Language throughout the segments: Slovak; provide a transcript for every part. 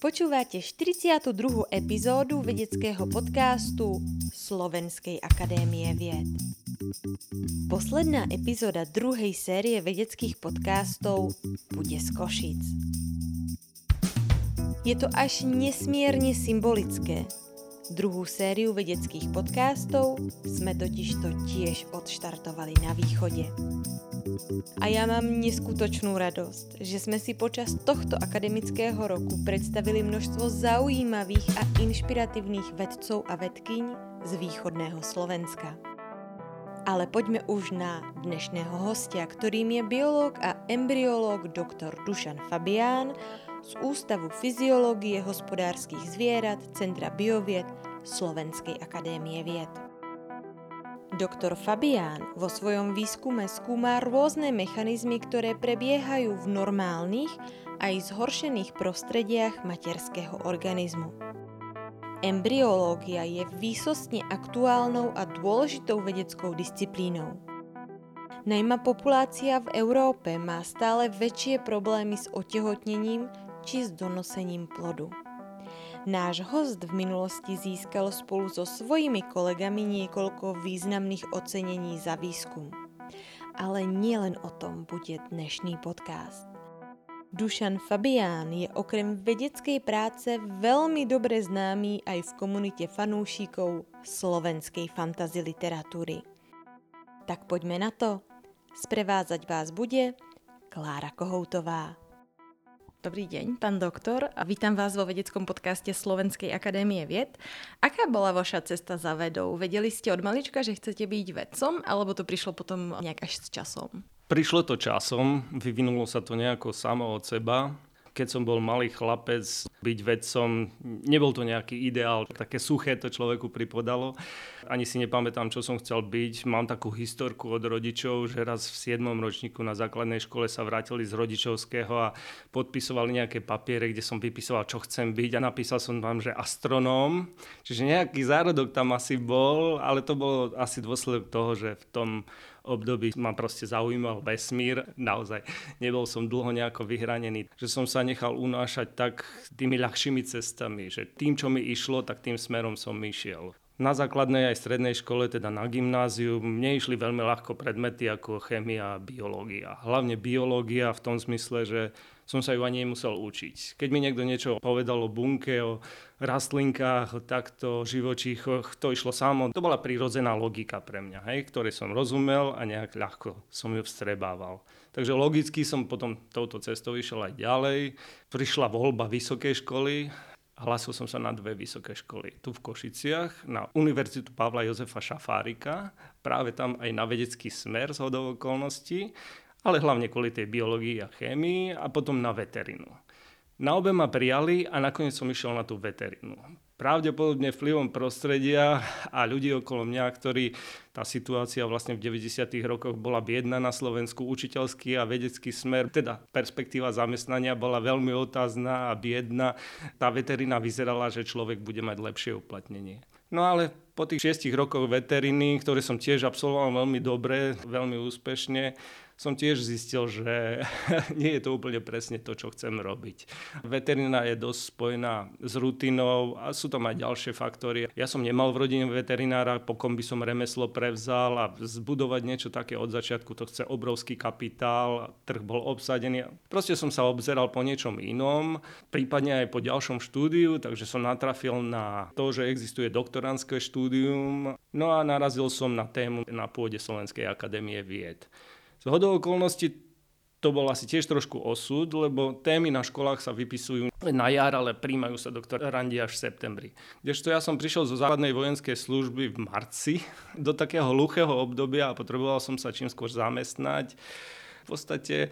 Počúvate 42. epizódu vedeckého podcastu Slovenskej akadémie vied. Posledná epizóda druhej série vedeckých podcastov bude z Košic. Je to až nesmierne symbolické. Druhú sériu vedeckých podcastov sme totižto tiež odštartovali na východe. A ja mám neskutočnú radosť, že sme si počas tohto akademického roku predstavili množstvo zaujímavých a inšpiratívnych vedcov a vedkyň z východného Slovenska. Ale poďme už na dnešného hostia, ktorým je biológ a embryológ dr. Dušan Fabián z Ústavu fyziológie hospodárskych zvierat Centra biovied Slovenskej akadémie vied. Doktor Fabián vo svojom výskume skúma rôzne mechanizmy, ktoré prebiehajú v normálnych aj zhoršených prostrediach materského organizmu. Embryológia je výsostne aktuálnou a dôležitou vedeckou disciplínou. Najmä populácia v Európe má stále väčšie problémy s otehotnením či s donosením plodu. Náš host v minulosti získal spolu so svojimi kolegami niekoľko významných ocenení za výskum. Ale nielen o tom bude dnešný podcast. Dušan Fabián je okrem vedeckej práce veľmi dobre známy aj v komunite fanúšikov slovenskej fantasy literatúry. Tak poďme na to. Sprevázať vás bude Klára Kohoutová. Dobrý deň, pán doktor, a vítam vás vo vedeckom podcaste Slovenskej akadémie vied. Aká bola vaša cesta za vedou? Vedeli ste od malička, že chcete byť vedcom, alebo to prišlo potom nejak až s časom? Prišlo to časom, vyvinulo sa to nejako samo od seba keď som bol malý chlapec, byť vedcom, nebol to nejaký ideál, také suché to človeku pripodalo. Ani si nepamätám, čo som chcel byť. Mám takú historku od rodičov, že raz v 7. ročníku na základnej škole sa vrátili z rodičovského a podpisovali nejaké papiere, kde som vypisoval, čo chcem byť a napísal som vám, že astronóm. Čiže nejaký zárodok tam asi bol, ale to bolo asi dôsledok toho, že v tom období ma proste zaujímal vesmír. Naozaj nebol som dlho nejako vyhranený, že som sa nechal unášať tak tými ľahšími cestami, že tým, čo mi išlo, tak tým smerom som išiel. Na základnej aj strednej škole, teda na gymnáziu, mne išli veľmi ľahko predmety ako chémia a biológia. Hlavne biológia v tom zmysle, že som sa ju ani nemusel učiť. Keď mi niekto niečo povedal o bunke, o rastlinkách, o takto živočíchoch, to išlo samo. To bola prírodzená logika pre mňa, hej, ktoré som rozumel a nejak ľahko som ju vstrebával. Takže logicky som potom touto cestou išiel aj ďalej. Prišla voľba vysokej školy, Hlasil som sa na dve vysoké školy. Tu v Košiciach, na Univerzitu Pavla Jozefa Šafárika, práve tam aj na vedecký smer z hodov okolností, ale hlavne kvôli tej biológii a chémii a potom na veterinu. Na obe ma prijali a nakoniec som išiel na tú veterinu pravdepodobne vplyvom prostredia a ľudí okolo mňa, ktorí tá situácia vlastne v 90. rokoch bola biedna na Slovensku, učiteľský a vedecký smer, teda perspektíva zamestnania bola veľmi otázna a biedna. Tá veterina vyzerala, že človek bude mať lepšie uplatnenie. No ale po tých šiestich rokoch veteriny, ktoré som tiež absolvoval veľmi dobre, veľmi úspešne, som tiež zistil, že nie je to úplne presne to, čo chcem robiť. Veterina je dosť spojená s rutinou a sú tam aj ďalšie faktory. Ja som nemal v rodine veterinára, pokom by som remeslo prevzal a zbudovať niečo také od začiatku, to chce obrovský kapitál, trh bol obsadený. Proste som sa obzeral po niečom inom, prípadne aj po ďalšom štúdiu, takže som natrafil na to, že existuje doktorantské štúdium. No a narazil som na tému na pôde Slovenskej akadémie vied. Z hodou okolností to bol asi tiež trošku osud, lebo témy na školách sa vypisujú na jar, ale príjmajú sa doktor Randi až v septembri. Kdežto ja som prišiel zo základnej vojenskej služby v marci do takého hluchého obdobia a potreboval som sa čím skôr zamestnať. V podstate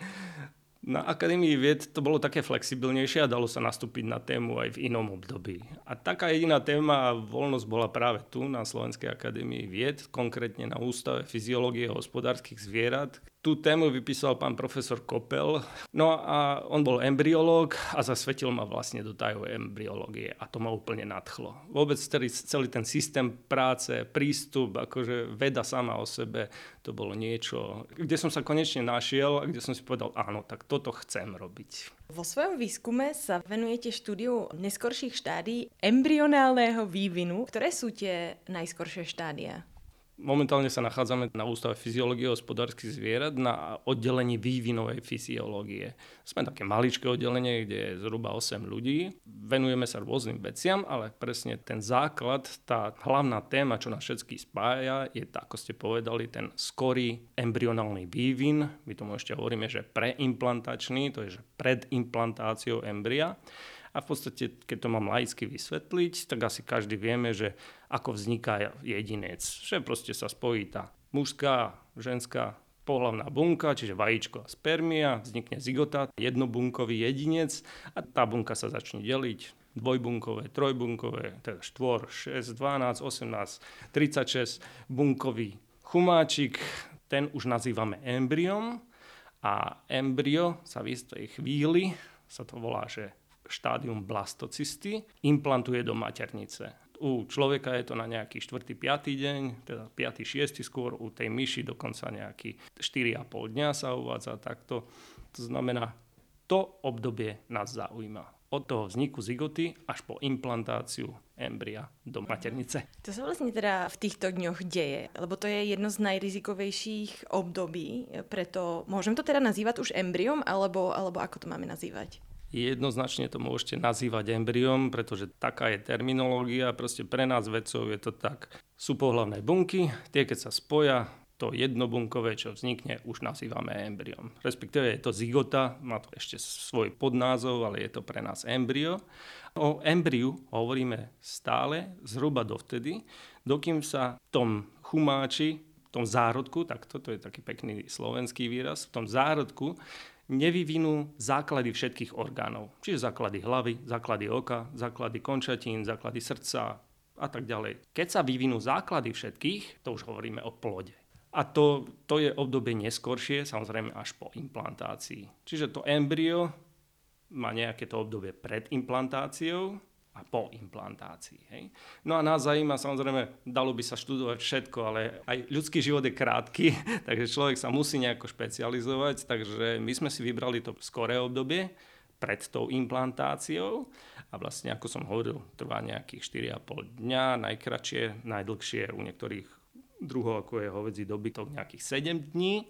na Akadémii vied to bolo také flexibilnejšie a dalo sa nastúpiť na tému aj v inom období. A taká jediná téma a voľnosť bola práve tu na Slovenskej akadémii vied, konkrétne na Ústave fyziológie hospodárskych zvierat, Tú tému vypísal pán profesor Kopel. No a on bol embryológ a zasvetil ma vlastne do tajov embryológie a to ma úplne nadchlo. Vôbec celý, celý ten systém práce, prístup, akože veda sama o sebe, to bolo niečo, kde som sa konečne našiel a kde som si povedal, áno, tak toto chcem robiť. Vo svojom výskume sa venujete štúdiu neskorších štádí embryonálneho vývinu. Ktoré sú tie najskoršie štádia? Momentálne sa nachádzame na Ústave fyziológie hospodárskych zvierat na oddelení vývinovej fyziológie. Sme také maličké oddelenie, kde je zhruba 8 ľudí. Venujeme sa rôznym veciam, ale presne ten základ, tá hlavná téma, čo nás všetky spája, je, ako ste povedali, ten skorý embryonálny vývin. My tomu ešte hovoríme, že preimplantačný, to je že pred implantáciou embria. A v podstate, keď to mám laicky vysvetliť, tak asi každý vieme, že ako vzniká jedinec. Že proste sa spojí tá mužská, ženská pohlavná bunka, čiže vajíčko a spermia, vznikne zigota, jednobunkový jedinec a tá bunka sa začne deliť dvojbunkové, trojbunkové, teda 4, 6, 12, 18, 36 bunkový chumáčik, ten už nazývame embryom a embryo sa v istej chvíli, sa to volá, že štádium blastocysty implantuje do maternice. U človeka je to na nejaký 4. 5. deň, teda 5. 6. skôr, u tej myši dokonca nejaký 4,5 dňa sa uvádza takto. To znamená, to obdobie nás zaujíma. Od toho vzniku zigoty až po implantáciu embria do maternice. To sa vlastne teda v týchto dňoch deje, lebo to je jedno z najrizikovejších období, preto môžem to teda nazývať už embryom, alebo, alebo ako to máme nazývať? Jednoznačne to môžete nazývať embryom, pretože taká je terminológia. Proste pre nás vedcov je to tak. Sú pohlavné bunky, tie keď sa spoja, to jednobunkové, čo vznikne, už nazývame embryom. Respektíve je to zigota, má to ešte svoj podnázov, ale je to pre nás embryo. O embryu hovoríme stále zhruba dovtedy, dokým sa v tom chumáči, v tom zárodku, tak toto je taký pekný slovenský výraz, v tom zárodku nevyvinú základy všetkých orgánov. Čiže základy hlavy, základy oka, základy končatín, základy srdca a tak ďalej. Keď sa vyvinú základy všetkých, to už hovoríme o plode. A to, to je obdobie neskoršie, samozrejme až po implantácii. Čiže to embryo má nejaké to obdobie pred implantáciou a po implantácii. Hej. No a nás zaujíma, samozrejme, dalo by sa študovať všetko, ale aj ľudský život je krátky, takže človek sa musí nejako špecializovať, takže my sme si vybrali to skoré obdobie pred tou implantáciou a vlastne, ako som hovoril, trvá nejakých 4,5 dňa, najkračšie, najdlhšie u niektorých druhov, ako je hovedzí dobytok, nejakých 7 dní.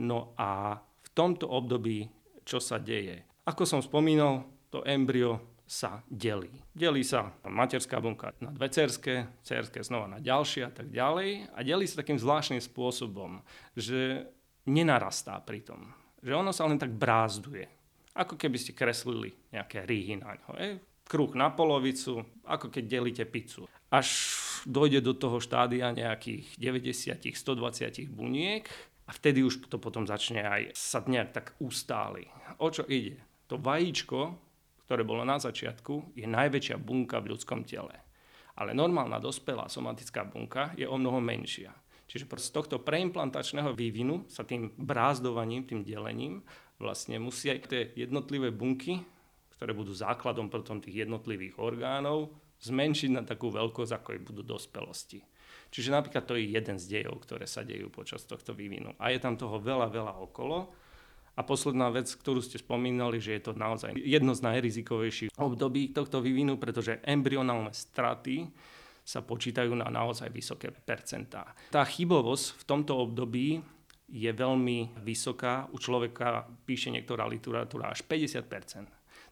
No a v tomto období, čo sa deje? Ako som spomínal, to embryo sa delí. Delí sa materská bunka na dve cerské, cerské znova na ďalšie a tak ďalej a delí sa takým zvláštnym spôsobom, že nenarastá pri tom. Že ono sa len tak brázduje. Ako keby ste kreslili nejaké rýhy na ňo. Je? Kruh na polovicu, ako keď delíte pizzu. Až dojde do toho štádia nejakých 90-120 buniek a vtedy už to potom začne aj sa nejak tak ustáli. O čo ide? To vajíčko ktoré bolo na začiatku, je najväčšia bunka v ľudskom tele. Ale normálna dospelá somatická bunka je o mnoho menšia. Čiže z tohto preimplantačného vývinu sa tým brázdovaním, tým delením vlastne musia tie jednotlivé bunky, ktoré budú základom potom tých jednotlivých orgánov, zmenšiť na takú veľkosť, ako je budú dospelosti. Čiže napríklad to je jeden z dejov, ktoré sa dejú počas tohto vývinu. A je tam toho veľa, veľa okolo. A posledná vec, ktorú ste spomínali, že je to naozaj jedno z najrizikovejších období tohto vývinu, pretože embryonálne straty sa počítajú na naozaj vysoké percentá. Tá chybovosť v tomto období je veľmi vysoká. U človeka píše niektorá literatúra až 50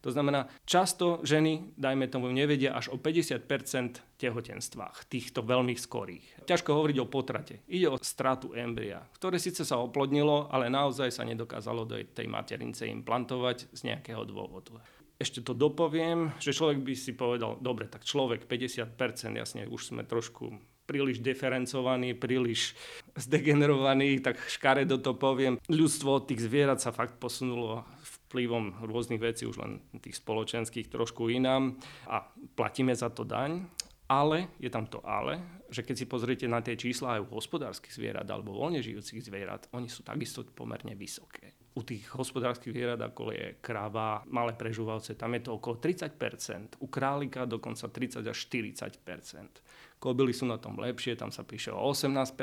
to znamená, často ženy, dajme tomu, nevedia až o 50% tehotenstvách, týchto veľmi skorých. Ťažko hovoriť o potrate. Ide o stratu embria, ktoré síce sa oplodnilo, ale naozaj sa nedokázalo do tej maternice implantovať z nejakého dôvodu. Ešte to dopoviem, že človek by si povedal, dobre, tak človek 50%, jasne, už sme trošku príliš diferencovaný, príliš zdegenerovaný, tak škaredo to poviem. Ľudstvo tých zvierat sa fakt posunulo vplyvom rôznych vecí, už len tých spoločenských trošku inám a platíme za to daň. Ale, je tam to ale, že keď si pozriete na tie čísla aj u hospodárskych zvierat alebo voľne žijúcich zvierat, oni sú takisto pomerne vysoké. U tých hospodárskych zvierat, ako je kráva, malé prežúvavce, tam je to okolo 30%, u králika dokonca 30 až 40%. Kobily sú na tom lepšie, tam sa píše o 18%,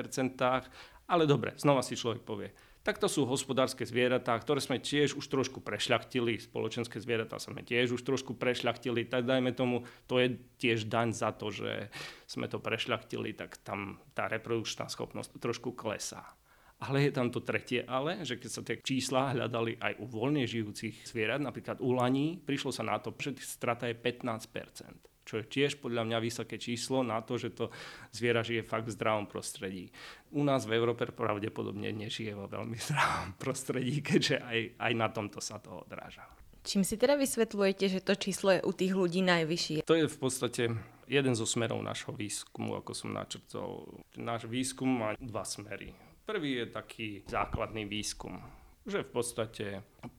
ale dobre, znova si človek povie, tak to sú hospodárske zvieratá, ktoré sme tiež už trošku prešľachtili, spoločenské zvieratá sme tiež už trošku prešľachtili, tak dajme tomu, to je tiež daň za to, že sme to prešľachtili, tak tam tá reprodukčná schopnosť trošku klesá. Ale je tam to tretie ale, že keď sa tie čísla hľadali aj u voľne žijúcich zvierat, napríklad u laní, prišlo sa na to, že strata je 15% čo je tiež podľa mňa vysoké číslo na to, že to zviera žije fakt v zdravom prostredí. U nás v Európe pravdepodobne nežije vo veľmi zdravom prostredí, keďže aj, aj na tomto sa to odráža. Čím si teda vysvetľujete, že to číslo je u tých ľudí najvyššie? To je v podstate jeden zo smerov nášho výskumu, ako som načrtol. Náš výskum má dva smery. Prvý je taký základný výskum, že v podstate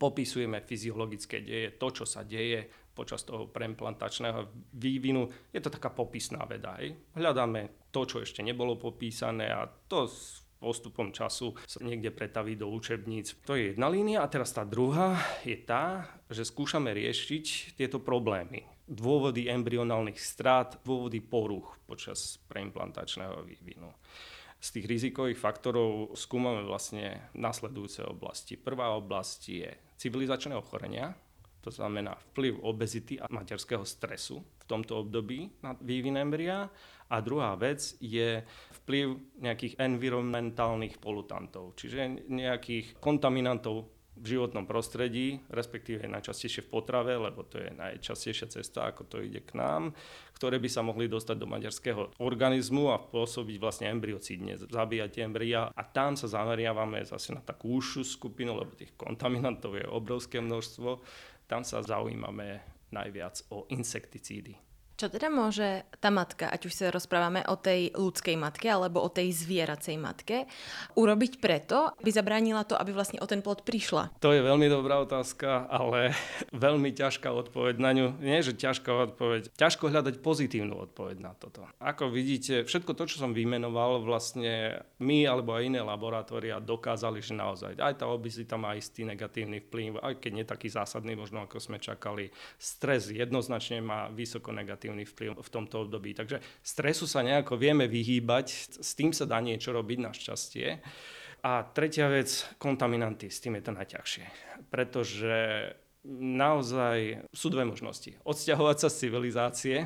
popisujeme fyziologické deje, to, čo sa deje počas toho preimplantačného vývinu. Je to taká popisná veda. Hej. Hľadáme to, čo ešte nebolo popísané a to s postupom času sa niekde pretaví do učebníc. To je jedna línia a teraz tá druhá je tá, že skúšame riešiť tieto problémy. Dôvody embryonálnych strát, dôvody poruch počas preimplantačného vývinu. Z tých rizikových faktorov skúmame vlastne nasledujúce oblasti. Prvá oblasť je civilizačné ochorenia, to znamená vplyv obezity a materského stresu v tomto období na vývin embria. A druhá vec je vplyv nejakých environmentálnych polutantov, čiže nejakých kontaminantov v životnom prostredí, respektíve najčastejšie v potrave, lebo to je najčastejšia cesta, ako to ide k nám, ktoré by sa mohli dostať do maďarského organizmu a pôsobiť vlastne embryocídne, zabíjať embria. A tam sa zameriavame zase na takú užšiu skupinu, lebo tých kontaminantov je obrovské množstvo tam sa zaujímame najviac o insekticídy. Čo teda môže tá matka, ať už sa rozprávame o tej ľudskej matke alebo o tej zvieracej matke, urobiť preto, aby zabránila to, aby vlastne o ten plod prišla? To je veľmi dobrá otázka, ale veľmi ťažká odpoveď na ňu. Nie, že ťažká odpoveď. Ťažko hľadať pozitívnu odpoveď na toto. Ako vidíte, všetko to, čo som vymenoval, vlastne my alebo aj iné laboratória dokázali, že naozaj aj tá obezita má istý negatívny vplyv, aj keď nie taký zásadný, možno ako sme čakali. Stres jednoznačne má vysoko negatívny negatívny vplyv v tomto období. Takže stresu sa nejako vieme vyhýbať, s tým sa dá niečo robiť našťastie. A tretia vec, kontaminanty, s tým je to najťažšie. Pretože naozaj sú dve možnosti. Odsťahovať sa z civilizácie,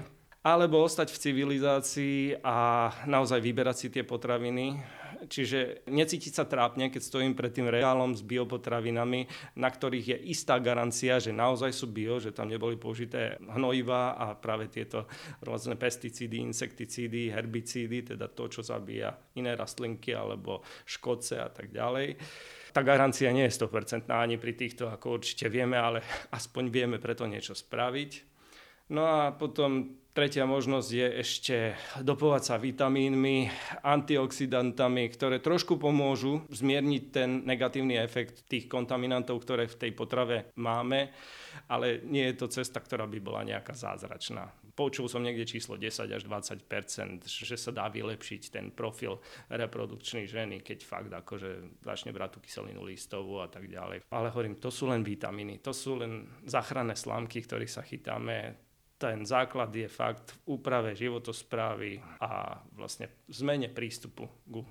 alebo ostať v civilizácii a naozaj vyberať si tie potraviny, Čiže necítiť sa trápne, keď stojím pred tým reálom s biopotravinami, na ktorých je istá garancia, že naozaj sú bio, že tam neboli použité hnojiva a práve tieto rôzne pesticídy, insekticídy, herbicídy, teda to, čo zabíja iné rastlinky alebo škodce a tak ďalej tá garancia nie je 100% ani pri týchto, ako určite vieme, ale aspoň vieme preto niečo spraviť. No a potom tretia možnosť je ešte dopovať sa vitamínmi, antioxidantami, ktoré trošku pomôžu zmierniť ten negatívny efekt tých kontaminantov, ktoré v tej potrave máme, ale nie je to cesta, ktorá by bola nejaká zázračná. Počul som niekde číslo 10 až 20% že sa dá vylepšiť ten profil reprodukčnej ženy, keď fakt akože začne brať tú kyselinu listovú a tak ďalej. Ale hovorím, to sú len vitamíny, to sú len záchranné slámky, ktorých sa chytáme ten základ je fakt v úprave životosprávy a vlastne v zmene prístupu k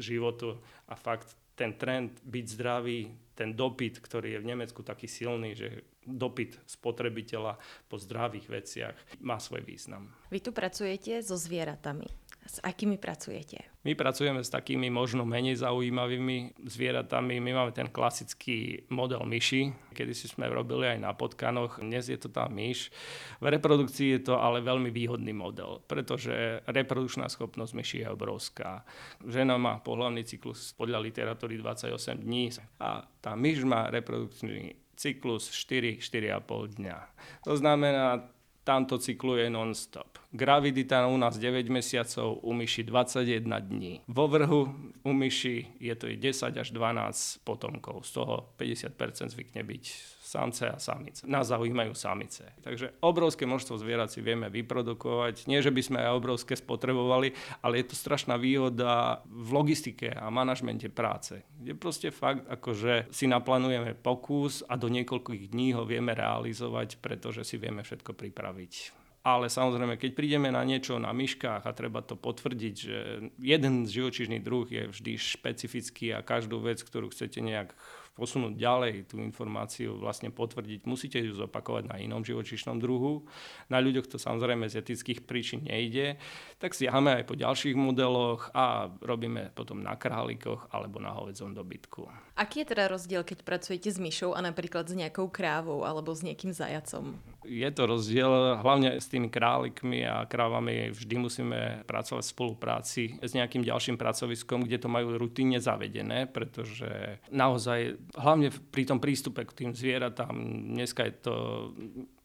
životu a fakt ten trend byť zdravý, ten dopyt, ktorý je v Nemecku taký silný, že dopyt spotrebiteľa po zdravých veciach má svoj význam. Vy tu pracujete so zvieratami. S akými pracujete? My pracujeme s takými možno menej zaujímavými zvieratami. My máme ten klasický model myši, kedy si sme robili aj na potkanoch. Dnes je to tá myš. V reprodukcii je to ale veľmi výhodný model, pretože reprodukčná schopnosť myši je obrovská. Žena má pohľavný cyklus podľa literatúry 28 dní a tá myš má reprodukčný cyklus 4-4,5 dňa. To znamená, tamto cykluje non-stop. Gravidita u nás 9 mesiacov, u myši 21 dní. Vo vrhu u myši je to 10 až 12 potomkov, z toho 50% zvykne byť samce a samice. Nás zaujímajú samice. Takže obrovské množstvo zvierat si vieme vyprodukovať. Nie, že by sme aj obrovské spotrebovali, ale je to strašná výhoda v logistike a manažmente práce. Kde proste fakt, akože si naplánujeme pokus a do niekoľkých dní ho vieme realizovať, pretože si vieme všetko pripraviť. Ale samozrejme, keď prídeme na niečo na myškách a treba to potvrdiť, že jeden živočíšny druh je vždy špecifický a každú vec, ktorú chcete nejak posunúť ďalej tú informáciu, vlastne potvrdiť, musíte ju zopakovať na inom živočíšnom druhu. Na ľuďoch to samozrejme z etických príčin nejde, tak siahame aj po ďalších modeloch a robíme potom na králikoch alebo na hovedzom dobytku. Aký je teda rozdiel, keď pracujete s myšou a napríklad s nejakou krávou alebo s nejakým zajacom? Je to rozdiel, hlavne s tými králikmi a krávami vždy musíme pracovať v spolupráci s nejakým ďalším pracoviskom, kde to majú rutíne zavedené, pretože naozaj hlavne pri tom prístupe k tým zvieratám, dneska je to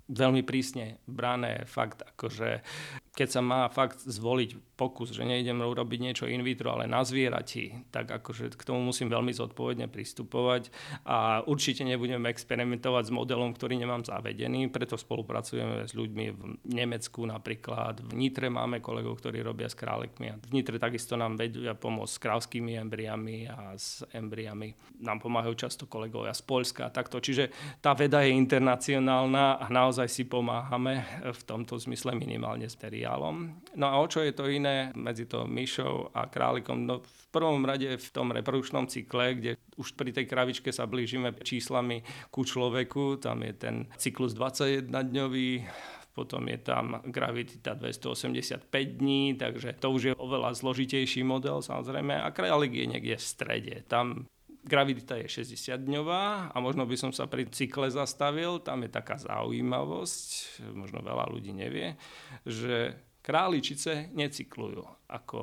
veľmi prísne brané fakt, akože keď sa má fakt zvoliť pokus, že nejdem urobiť niečo in vitro, ale na zvierati, tak akože k tomu musím veľmi zodpovedne pristupovať a určite nebudem experimentovať s modelom, ktorý nemám zavedený, preto spolupracujeme s ľuďmi v Nemecku napríklad, v Nitre máme kolegov, ktorí robia s králikmi a v Nitre takisto nám vedia pomôcť s krávskými embriami a s embriami. Nám pomáhajú často kolegovia z Polska a takto. Čiže tá veda je internacionálna a naozaj si pomáhame v tomto zmysle minimálne s materiálom. No a o čo je to iné medzi to myšou a králikom? No v prvom rade v tom reprodukčnom cykle, kde už pri tej kravičke sa blížime číslami ku človeku, tam je ten cyklus 21-dňový, potom je tam gravidita 285 dní, takže to už je oveľa zložitejší model samozrejme a králik je niekde v strede. Tam gravidita je 60-dňová a možno by som sa pri cykle zastavil, tam je taká zaujímavosť, možno veľa ľudí nevie, že Králičice necyklujú ako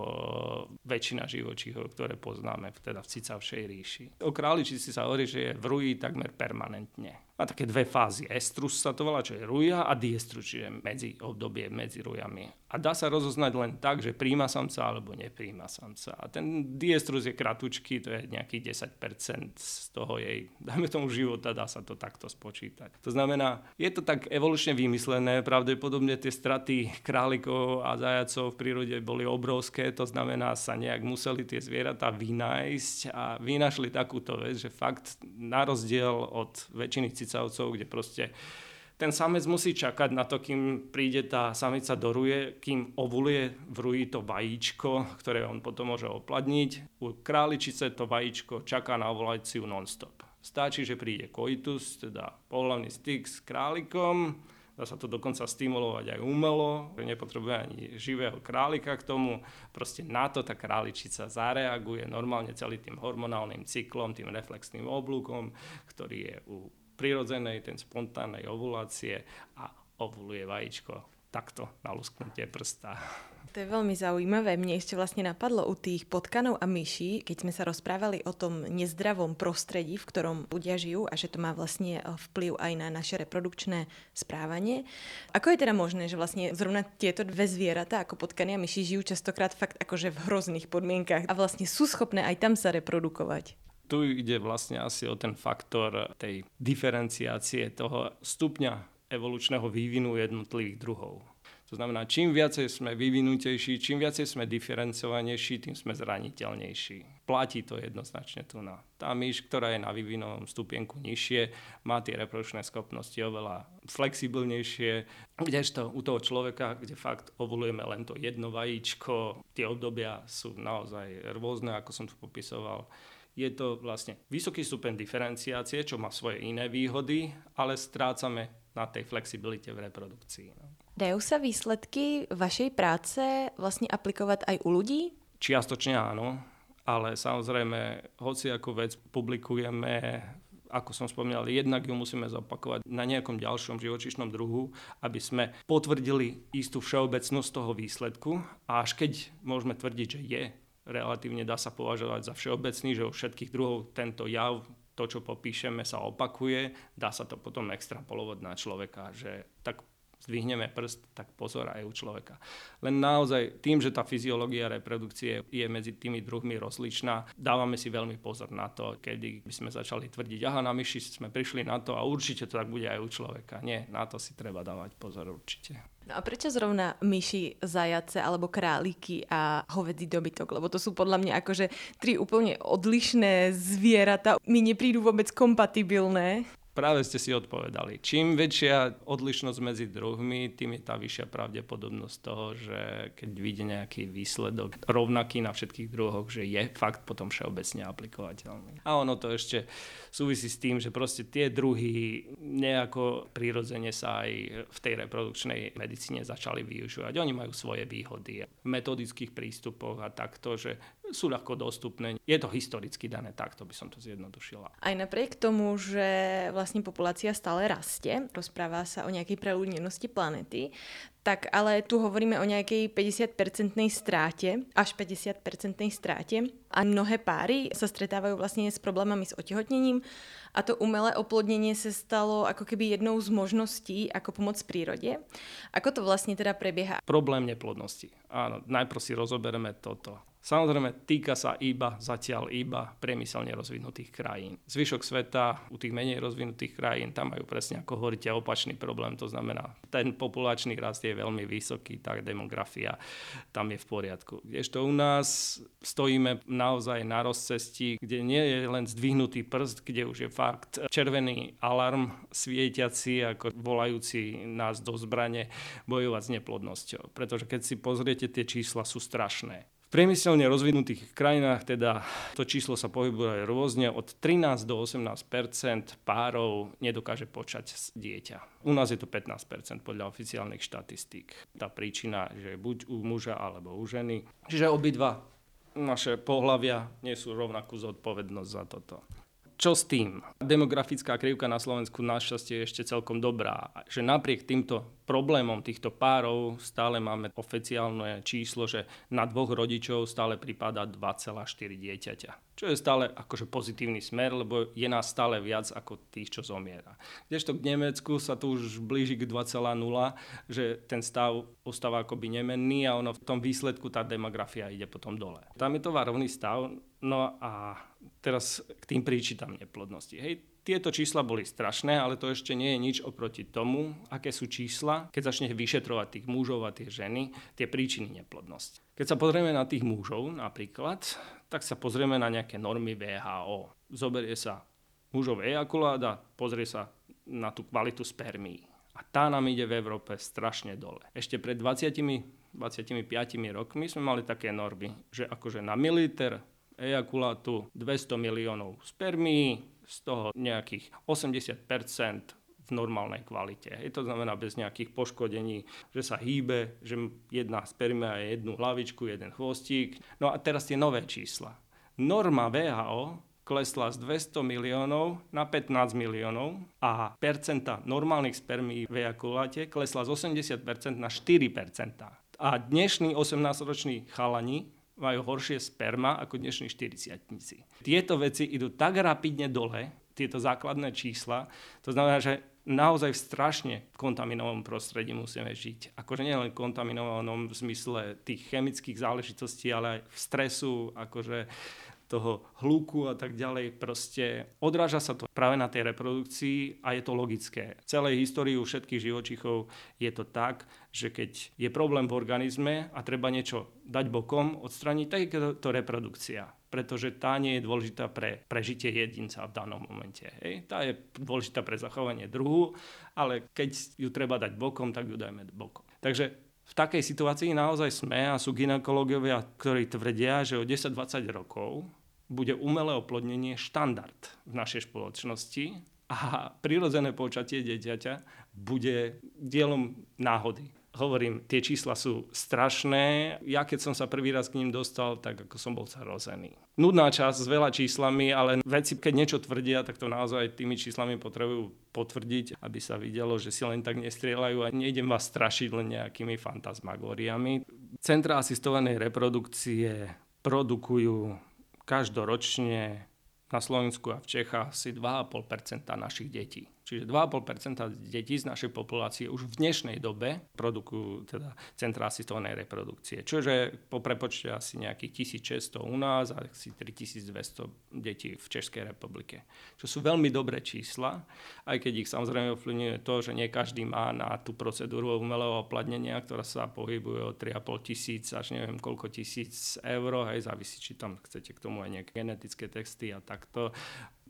väčšina živočíchov, ktoré poznáme teda v cicavšej ríši. O králičici sa hovorí, že je v ruji takmer permanentne má také dve fázy. Estrus sa to volá, čo je ruja a diestrus, čiže medzi obdobie medzi rujami. A dá sa rozoznať len tak, že príjma samca alebo nepríjma samca. A ten diestrus je kratučký, to je nejakých 10% z toho jej, dáme tomu života, dá sa to takto spočítať. To znamená, je to tak evolučne vymyslené, pravdepodobne tie straty králikov a zajacov v prírode boli obrovské, to znamená, sa nejak museli tie zvieratá vynájsť a vynašli takúto vec, že fakt na rozdiel od väčšiny cicavcov, kde proste ten samec musí čakať na to, kým príde tá samica do ruje, kým ovuluje v ruji to vajíčko, ktoré on potom môže opladniť. U králičice to vajíčko čaká na ovuláciu non-stop. Stačí, že príde koitus, teda pohľavný styk s králikom, dá sa to dokonca stimulovať aj umelo, nepotrebuje ani živého králika k tomu, proste na to tá králičica zareaguje normálne celý tým hormonálnym cyklom, tým reflexným oblúkom, ktorý je u prirodzenej, ten spontánnej ovulácie a ovuluje vajíčko takto na lusknutie prsta. To je veľmi zaujímavé. Mne ešte vlastne napadlo u tých potkanov a myší, keď sme sa rozprávali o tom nezdravom prostredí, v ktorom ľudia žijú a že to má vlastne eh, vplyv aj na naše reprodukčné správanie. Ako je teda možné, že vlastne zrovna tieto dve zvieratá ako potkany a myši žijú častokrát fakt akože v hrozných podmienkach a vlastne sú schopné aj tam sa reprodukovať? Tu ide vlastne asi o ten faktor tej diferenciácie toho stupňa evolučného vývinu jednotlivých druhov. To znamená, čím viacej sme vyvinutejší, čím viacej sme diferencovanejší, tým sme zraniteľnejší. Platí to jednoznačne tu na. Tá myš, ktorá je na vyvinovom stupienku nižšie, má tie reprodukčné schopnosti oveľa flexibilnejšie, kdežto u toho človeka, kde fakt ovulujeme len to jedno vajíčko, tie obdobia sú naozaj rôzne, ako som tu popisoval je to vlastne vysoký stupeň diferenciácie, čo má svoje iné výhody, ale strácame na tej flexibilite v reprodukcii. No. Dajú sa výsledky vašej práce vlastne aplikovať aj u ľudí? Čiastočne áno, ale samozrejme, hoci ako vec publikujeme, ako som spomínal, jednak ju musíme zopakovať na nejakom ďalšom živočišnom druhu, aby sme potvrdili istú všeobecnosť toho výsledku a až keď môžeme tvrdiť, že je relatívne dá sa považovať za všeobecný, že u všetkých druhov tento jav, to, čo popíšeme, sa opakuje, dá sa to potom extrapolovať na človeka, že tak zdvihneme prst, tak pozor aj u človeka. Len naozaj tým, že tá fyziológia reprodukcie je medzi tými druhmi rozličná, dávame si veľmi pozor na to, kedy by sme začali tvrdiť, aha, na myši sme prišli na to a určite to tak bude aj u človeka. Nie, na to si treba dávať pozor určite. No a prečo zrovna myši, zajace alebo králiky a hovedzí dobytok? Lebo to sú podľa mňa akože tri úplne odlišné zvieratá. Mi neprídu vôbec kompatibilné. Práve ste si odpovedali. Čím väčšia odlišnosť medzi druhmi, tým je tá vyššia pravdepodobnosť toho, že keď vidie nejaký výsledok rovnaký na všetkých druhoch, že je fakt potom všeobecne aplikovateľný. A ono to ešte súvisí s tým, že proste tie druhy nejako prirodzene sa aj v tej reprodukčnej medicíne začali využívať. Oni majú svoje výhody v metodických prístupoch a takto, že sú ľahko dostupné. Je to historicky dané, takto by som to zjednodušila. Aj napriek tomu, že vlastne populácia stále rastie, rozpráva sa o nejakej preľudnenosti planety, tak ale tu hovoríme o nejakej 50-percentnej stráte, až 50-percentnej stráte a mnohé páry sa stretávajú vlastne s problémami s otehotnením a to umelé oplodnenie sa stalo ako keby jednou z možností, ako pomôcť prírode. Ako to vlastne teda prebieha? Problém neplodnosti. Áno, najprv si rozoberieme toto. Samozrejme, týka sa iba, zatiaľ iba priemyselne rozvinutých krajín. Zvyšok sveta, u tých menej rozvinutých krajín, tam majú presne, ako hovoríte, opačný problém. To znamená, ten populačný rast je veľmi vysoký, tá demografia tam je v poriadku. Kdežto u nás stojíme naozaj na rozcestí, kde nie je len zdvihnutý prst, kde už je fakt červený alarm svietiaci, ako volajúci nás do zbrane bojovať s neplodnosťou. Pretože keď si pozriete, tie čísla sú strašné priemyselne rozvinutých krajinách teda to číslo sa pohybuje rôzne. Od 13 do 18% párov nedokáže počať dieťa. U nás je to 15% podľa oficiálnych štatistík. Tá príčina, že buď u muža alebo u ženy. Čiže obidva naše pohľavia nesú rovnakú zodpovednosť za toto. Čo s tým? Demografická krivka na Slovensku našťastie je ešte celkom dobrá. Že napriek týmto problémom týchto párov stále máme oficiálne číslo, že na dvoch rodičov stále prípada 2,4 dieťaťa. Čo je stále akože pozitívny smer, lebo je nás stále viac ako tých, čo zomiera. Kdežto k Nemecku sa tu už blíži k 2,0, že ten stav ostáva akoby nemenný a ono v tom výsledku tá demografia ide potom dole. Tam je to varovný stav, no a teraz k tým príčitám neplodnosti. Hej, tieto čísla boli strašné, ale to ešte nie je nič oproti tomu, aké sú čísla, keď začnete vyšetrovať tých mužov a tie ženy, tie príčiny neplodnosti. Keď sa pozrieme na tých mužov napríklad, tak sa pozrieme na nejaké normy VHO. Zoberie sa mužov ejakulát a pozrie sa na tú kvalitu spermí. A tá nám ide v Európe strašne dole. Ešte pred 20 25 rokmi sme mali také normy, že akože na mililiter ejakulátu 200 miliónov spermí, z toho nejakých 80% v normálnej kvalite. Je to znamená bez nejakých poškodení, že sa hýbe, že jedna spermia je jednu hlavičku, jeden chvostík. No a teraz tie nové čísla. Norma VHO klesla z 200 miliónov na 15 miliónov a percenta normálnych spermí v ejakuláte klesla z 80% na 4%. A dnešní 18-roční chalani majú horšie sperma ako dnešní 40 Tieto veci idú tak rapidne dole, tieto základné čísla, to znamená, že naozaj v strašne kontaminovanom prostredí musíme žiť. Akože nielen kontaminovanom v zmysle tých chemických záležitostí, ale aj v stresu, akože toho hluku a tak ďalej. Proste odráža sa to práve na tej reprodukcii a je to logické. V celej histórii všetkých živočichov je to tak, že keď je problém v organizme a treba niečo dať bokom, odstraniť, tak je to, reprodukcia pretože tá nie je dôležitá pre prežitie jedinca v danom momente. Hej. Tá je dôležitá pre zachovanie druhu, ale keď ju treba dať bokom, tak ju dajme bokom. Takže v takej situácii naozaj sme a sú ginekológovia, ktorí tvrdia, že o 10-20 rokov bude umelé oplodnenie štandard v našej spoločnosti a prirodzené počatie dieťaťa bude dielom náhody. Hovorím, tie čísla sú strašné. Ja keď som sa prvý raz k ním dostal, tak ako som bol zarozený. Nudná časť s veľa číslami, ale veci, keď niečo tvrdia, tak to naozaj tými číslami potrebujú potvrdiť, aby sa videlo, že si len tak nestrieľajú a nejdem vás strašiť len nejakými fantasmagóriami. Centra asistovanej reprodukcie produkujú každoročne na Slovensku a v Čechách asi 2,5% našich detí. Čiže 2,5% detí z našej populácie už v dnešnej dobe produkujú teda centra asistovanej reprodukcie. Čože po prepočte asi nejakých 1600 u nás a asi 3200 detí v Českej republike. Čo sú veľmi dobré čísla, aj keď ich samozrejme ovplyvňuje to, že nie každý má na tú procedúru umelého opladnenia, ktorá sa pohybuje od 3,5 tisíc až neviem koľko tisíc eur, hej, závisí, či tam chcete k tomu aj nejaké genetické texty a takto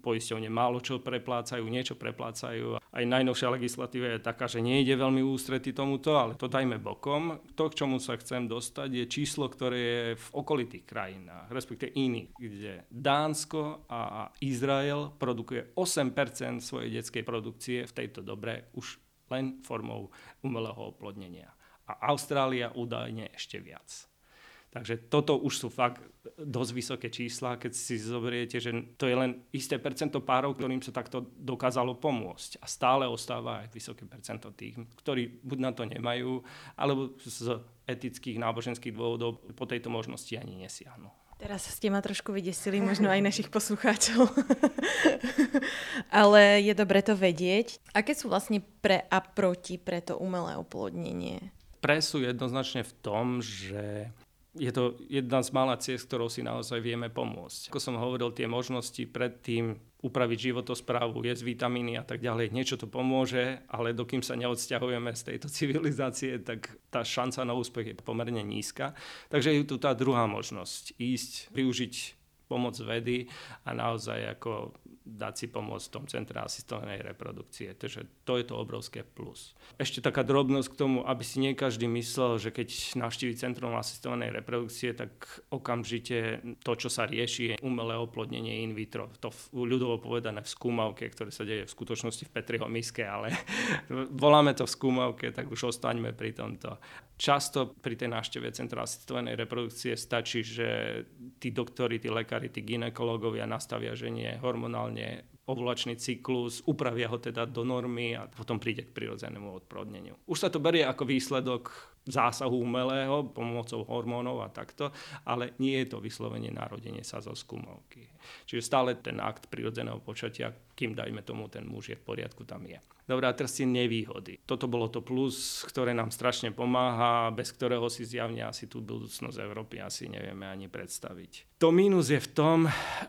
poisťovne málo čo preplácajú, niečo preplácajú. Aj najnovšia legislatíva je taká, že nejde veľmi ústrety tomuto, ale to dajme bokom. To, k čomu sa chcem dostať, je číslo, ktoré je v okolitých krajinách, respektíve iných, kde Dánsko a Izrael produkuje 8% svojej detskej produkcie v tejto dobre už len formou umelého oplodnenia. A Austrália údajne ešte viac. Takže toto už sú fakt dosť vysoké čísla, keď si zoberiete, že to je len isté percento párov, ktorým sa takto dokázalo pomôcť. A stále ostáva aj vysoké percento tých, ktorí buď na to nemajú, alebo z etických, náboženských dôvodov po tejto možnosti ani nesiahnu. Teraz ste ma trošku vydesili, možno aj našich poslucháčov. Ale je dobre to vedieť. Aké sú vlastne pre a proti pre to umelé oplodnenie? Pre sú jednoznačne v tom, že je to jedna z mála ciest, ktorou si naozaj vieme pomôcť. Ako som hovoril, tie možnosti predtým upraviť životosprávu, jesť vitamíny a tak ďalej, niečo to pomôže, ale dokým sa neodsťahujeme z tejto civilizácie, tak tá šanca na úspech je pomerne nízka. Takže je tu tá druhá možnosť, ísť, využiť pomoc vedy a naozaj ako dať si pomôcť v tom centre asistovanej reprodukcie. Takže to je to obrovské plus. Ešte taká drobnosť k tomu, aby si nie každý myslel, že keď navštívi centrum asistovanej reprodukcie, tak okamžite to, čo sa rieši, je umelé oplodnenie in vitro. To ľudovo povedané v skúmavke, ktoré sa deje v skutočnosti v Petriho miske, ale voláme to v skúmavke, tak už ostaňme pri tomto. Často pri tej návšteve centra asistovanej reprodukcie stačí, že tí doktori, tí lekári, tí ginekológovia nastavia ženie hormonálne ovulačný cyklus, upravia ho teda do normy a potom príde k prirodzenému odplodneniu. Už sa to berie ako výsledok zásahu umelého pomocou hormónov a takto, ale nie je to vyslovene narodenie sa zo skúmovky. Čiže stále ten akt prirodzeného počatia, kým dajme tomu ten muž je v poriadku, tam je. Dobre, a teraz tie nevýhody. Toto bolo to plus, ktoré nám strašne pomáha, bez ktorého si zjavne asi tú budúcnosť Európy asi nevieme ani predstaviť. To mínus je v tom,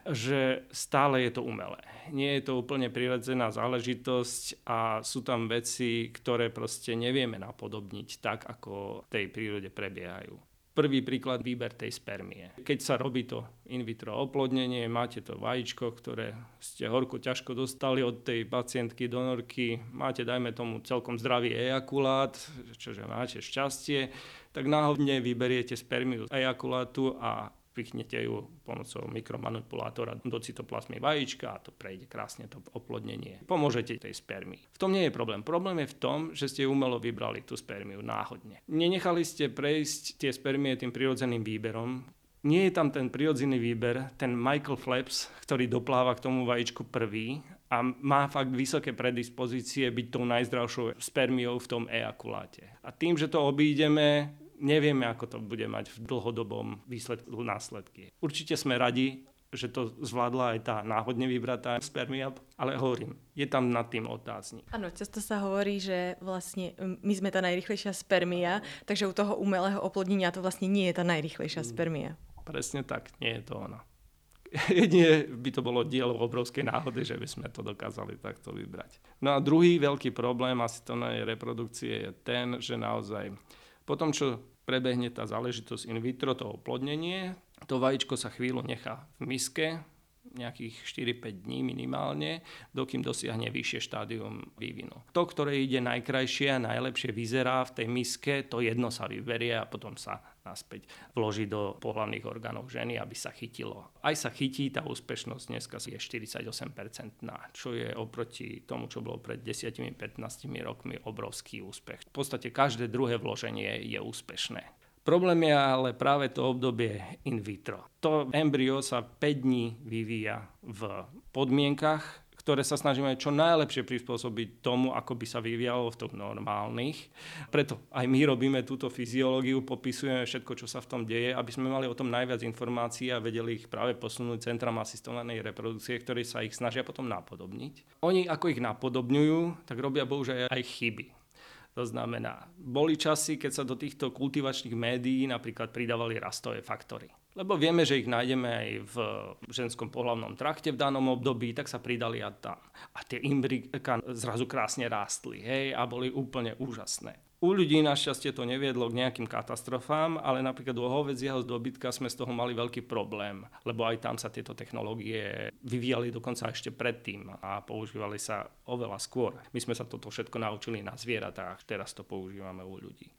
že stále je to umelé. Nie je to úplne prirodzená záležitosť a sú tam veci, ktoré proste nevieme napodobniť tak, ako v tej prírode prebiehajú. Prvý príklad, výber tej spermie. Keď sa robí to in vitro oplodnenie, máte to vajíčko, ktoré ste horko ťažko dostali od tej pacientky donorky, máte, dajme tomu, celkom zdravý ejakulát, čože máte šťastie, tak náhodne vyberiete spermiu ejakulátu a pichnete ju pomocou mikromanipulátora do cytoplazmy vajíčka a to prejde krásne to oplodnenie. Pomôžete tej spermii. V tom nie je problém. Problém je v tom, že ste umelo vybrali tú spermiu náhodne. Nenechali ste prejsť tie spermie tým prirodzeným výberom, nie je tam ten prirodzený výber, ten Michael Flaps, ktorý dopláva k tomu vajíčku prvý a má fakt vysoké predispozície byť tou najzdravšou spermiou v tom ejakuláte. A tým, že to obídeme, nevieme, ako to bude mať v dlhodobom výsledku následky. Určite sme radi, že to zvládla aj tá náhodne vybratá spermia, ale hovorím, je tam nad tým otáznik. Áno, často sa hovorí, že vlastne my sme tá najrychlejšia spermia, takže u toho umelého oplodnenia to vlastne nie je tá najrychlejšia mm. spermia. Presne tak, nie je to ona. Jedine by to bolo dielo obrovskej náhody, že by sme to dokázali takto vybrať. No a druhý veľký problém asi to reprodukcie je ten, že naozaj po tom, čo prebehne tá záležitosť in vitro, to oplodnenie, to vajíčko sa chvíľu nechá v miske, nejakých 4-5 dní minimálne, dokým dosiahne vyššie štádium vývinu. To, ktoré ide najkrajšie a najlepšie vyzerá v tej miske, to jedno sa vyberie a potom sa naspäť vloží do pohľavných orgánov ženy, aby sa chytilo. Aj sa chytí, tá úspešnosť dneska je 48%, čo je oproti tomu, čo bolo pred 10-15 rokmi obrovský úspech. V podstate každé druhé vloženie je úspešné. Problém je ale práve to obdobie in vitro. To embryo sa 5 dní vyvíja v podmienkach, ktoré sa snažíme čo najlepšie prispôsobiť tomu, ako by sa vyvíjalo v tom normálnych. Preto aj my robíme túto fyziológiu, popisujeme všetko, čo sa v tom deje, aby sme mali o tom najviac informácií a vedeli ich práve posunúť centram asistovanej reprodukcie, ktoré sa ich snažia potom napodobniť. Oni, ako ich napodobňujú, tak robia bohužiaľ aj chyby. To znamená, boli časy, keď sa do týchto kultivačných médií napríklad pridávali rastové faktory. Lebo vieme, že ich nájdeme aj v ženskom pohľavnom trakte v danom období, tak sa pridali a tam. A tie imbrika zrazu krásne rástli hej, a boli úplne úžasné. U ľudí našťastie to neviedlo k nejakým katastrofám, ale napríklad u hovedzieho dobytka sme z toho mali veľký problém, lebo aj tam sa tieto technológie vyvíjali dokonca ešte predtým a používali sa oveľa skôr. My sme sa toto všetko naučili na zvieratách, teraz to používame u ľudí.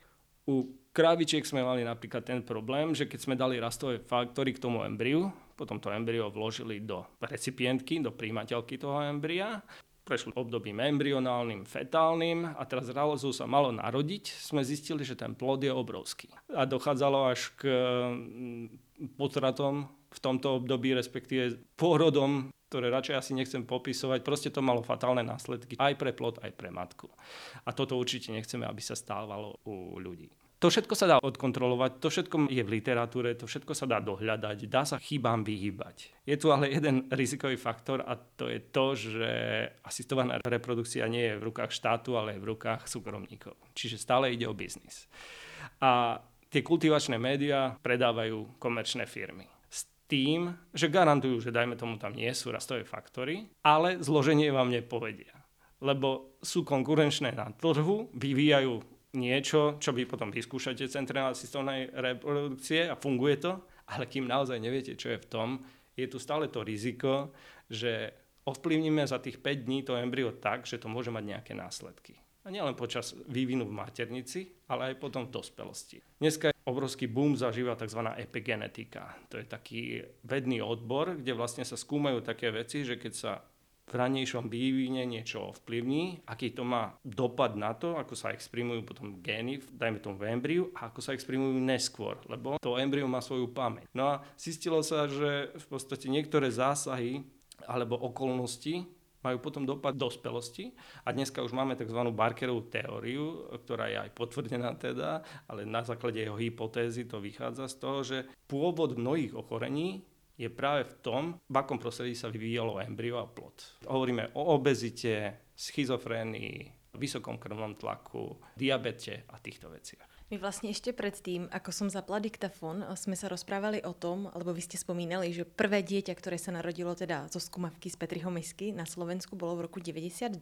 U krávičiek sme mali napríklad ten problém, že keď sme dali rastové faktory k tomu embryu, potom to embryo vložili do recipientky, do príjimateľky toho embria, prešli obdobím embryonálnym, fetálnym a teraz zrazu sa malo narodiť, sme zistili, že ten plod je obrovský. A dochádzalo až k mm, potratom v tomto období, respektíve pôrodom, ktoré radšej asi nechcem popisovať. Proste to malo fatálne následky aj pre plod, aj pre matku. A toto určite nechceme, aby sa stávalo u ľudí. To všetko sa dá odkontrolovať, to všetko je v literatúre, to všetko sa dá dohľadať, dá sa chybám vyhýbať. Je tu ale jeden rizikový faktor a to je to, že asistovaná reprodukcia nie je v rukách štátu, ale je v rukách súkromníkov. Čiže stále ide o biznis. A tie kultivačné médiá predávajú komerčné firmy s tým, že garantujú, že dajme tomu tam nie sú rastové faktory, ale zloženie vám nepovedia. Lebo sú konkurenčné na trhu, vyvíjajú niečo, čo vy potom vyskúšate centrálnej asistovanej reprodukcie a funguje to, ale kým naozaj neviete, čo je v tom, je tu stále to riziko, že ovplyvníme za tých 5 dní to embryo tak, že to môže mať nejaké následky. A nielen počas vývinu v maternici, ale aj potom v dospelosti. Dneska obrovský boom zažíva tzv. epigenetika. To je taký vedný odbor, kde vlastne sa skúmajú také veci, že keď sa v ranejšom vývine niečo ovplyvní, aký to má dopad na to, ako sa exprimujú potom gény, dajme tomu v embriu, a ako sa exprimujú neskôr, lebo to embryo má svoju pamäť. No a zistilo sa, že v podstate niektoré zásahy alebo okolnosti majú potom dopad dospelosti a dneska už máme tzv. Barkerovú teóriu, ktorá je aj potvrdená teda, ale na základe jeho hypotézy to vychádza z toho, že pôvod mnohých ochorení je práve v tom, v akom prostredí sa vyvíjalo embryo a plod. Hovoríme o obezite, schizofrénii, vysokom krvnom tlaku, diabete a týchto veciach. My vlastne ešte predtým, ako som zapla diktafón, sme sa rozprávali o tom, lebo vy ste spomínali, že prvé dieťa, ktoré sa narodilo teda zo skúmavky z Petriho Misky na Slovensku bolo v roku 92.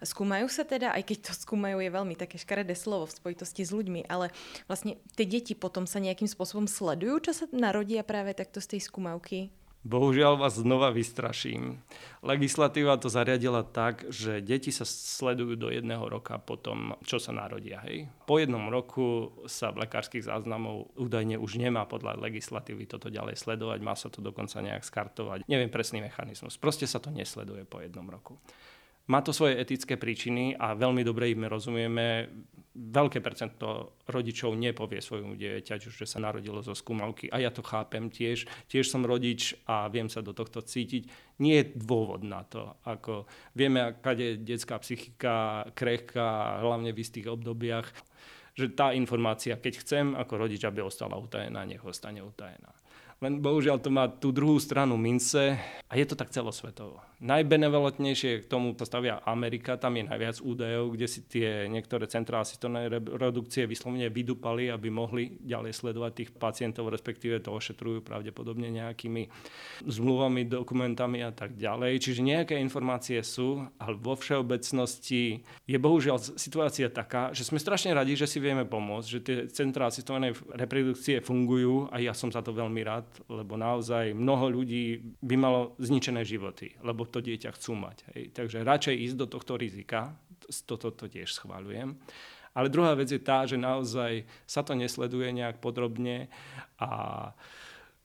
Skúmajú sa teda, aj keď to skúmajú je veľmi také škaredé slovo v spojitosti s ľuďmi, ale vlastne tie deti potom sa nejakým spôsobom sledujú, čo sa narodia práve takto z tej skúmavky? Bohužiaľ vás znova vystraším. Legislatíva to zariadila tak, že deti sa sledujú do jedného roka po tom, čo sa narodia. Hej. Po jednom roku sa v lekárskych záznamov údajne už nemá podľa legislatívy toto ďalej sledovať, má sa to dokonca nejak skartovať. Neviem presný mechanizmus. Proste sa to nesleduje po jednom roku. Má to svoje etické príčiny a veľmi dobre im rozumieme. Veľké percento rodičov nepovie svojmu dieťaťu, že sa narodilo zo skúmavky. A ja to chápem tiež. Tiež som rodič a viem sa do tohto cítiť. Nie je dôvod na to. Ako vieme, aká je detská psychika krehká, hlavne v istých obdobiach že tá informácia, keď chcem ako rodič, aby ostala utajená, nech ostane utajená. Len bohužiaľ to má tú druhú stranu mince a je to tak celosvetovo. Najbenevolentnejšie k tomu postavia Amerika, tam je najviac údajov, kde si tie niektoré centrá asistované reprodukcie vyslovene vydupali, aby mohli ďalej sledovať tých pacientov, respektíve to ošetrujú pravdepodobne nejakými zmluvami, dokumentami a tak ďalej. Čiže nejaké informácie sú, ale vo všeobecnosti je bohužiaľ situácia taká, že sme strašne radi, že si vieme pomôcť, že tie centrá asistované reprodukcie fungujú a ja som za to veľmi rád, lebo naozaj mnoho ľudí by malo zničené životy, lebo to dieťa chcú mať. Hej. Takže radšej ísť do tohto rizika, toto to tiež schváľujem. Ale druhá vec je tá, že naozaj sa to nesleduje nejak podrobne a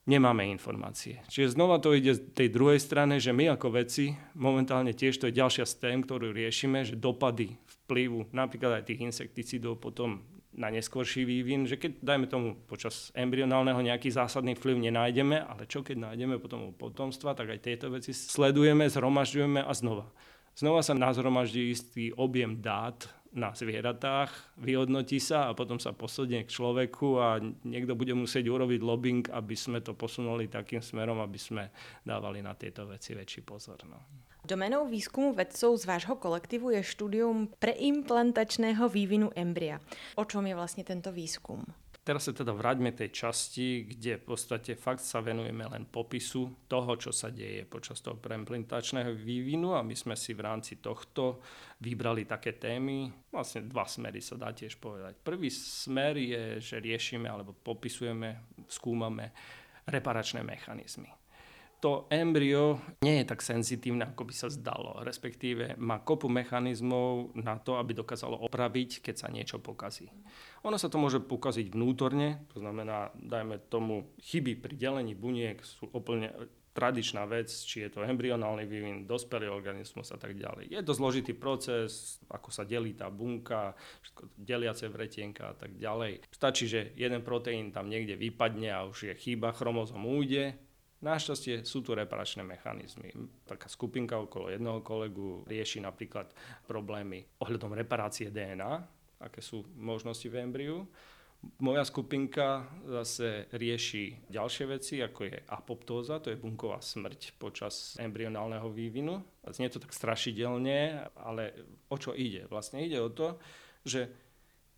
nemáme informácie. Čiže znova to ide z tej druhej strane, že my ako veci momentálne tiež to je ďalšia z tém, ktorú riešime, že dopady vplyvu napríklad aj tých insekticídov potom na neskôrší vývin, že keď, dajme tomu, počas embryonálneho nejaký zásadný vplyv nenájdeme, ale čo keď nájdeme potom u potomstva, tak aj tieto veci sledujeme, zhromažďujeme a znova. Znova sa nazhromaždí istý objem dát na zvieratách, vyhodnotí sa a potom sa posunie k človeku a niekto bude musieť urobiť lobbying, aby sme to posunuli takým smerom, aby sme dávali na tieto veci väčší pozor. No. Domenou výskumu vedcov z vášho kolektívu je štúdium preimplantačného vývinu embria. O čom je vlastne tento výskum? Teraz sa teda vráťme tej časti, kde v podstate fakt sa venujeme len popisu toho, čo sa deje počas toho preimplantačného vývinu a my sme si v rámci tohto vybrali také témy. Vlastne dva smery sa dá tiež povedať. Prvý smer je, že riešime alebo popisujeme, skúmame reparačné mechanizmy to embryo nie je tak senzitívne, ako by sa zdalo. Respektíve má kopu mechanizmov na to, aby dokázalo opraviť, keď sa niečo pokazí. Ono sa to môže pokaziť vnútorne, to znamená, dajme tomu, chyby pri delení buniek sú úplne tradičná vec, či je to embryonálny vývin, dospelý organizmus a tak ďalej. Je to zložitý proces, ako sa delí tá bunka, všetko deliace vretienka a tak ďalej. Stačí, že jeden proteín tam niekde vypadne a už je chyba, chromozom újde, Našťastie sú tu reparačné mechanizmy. Taká skupinka okolo jednoho kolegu rieši napríklad problémy ohľadom reparácie DNA, aké sú možnosti v embriu. Moja skupinka zase rieši ďalšie veci, ako je apoptóza, to je bunková smrť počas embryonálneho vývinu. Znie to tak strašidelne, ale o čo ide? Vlastne ide o to, že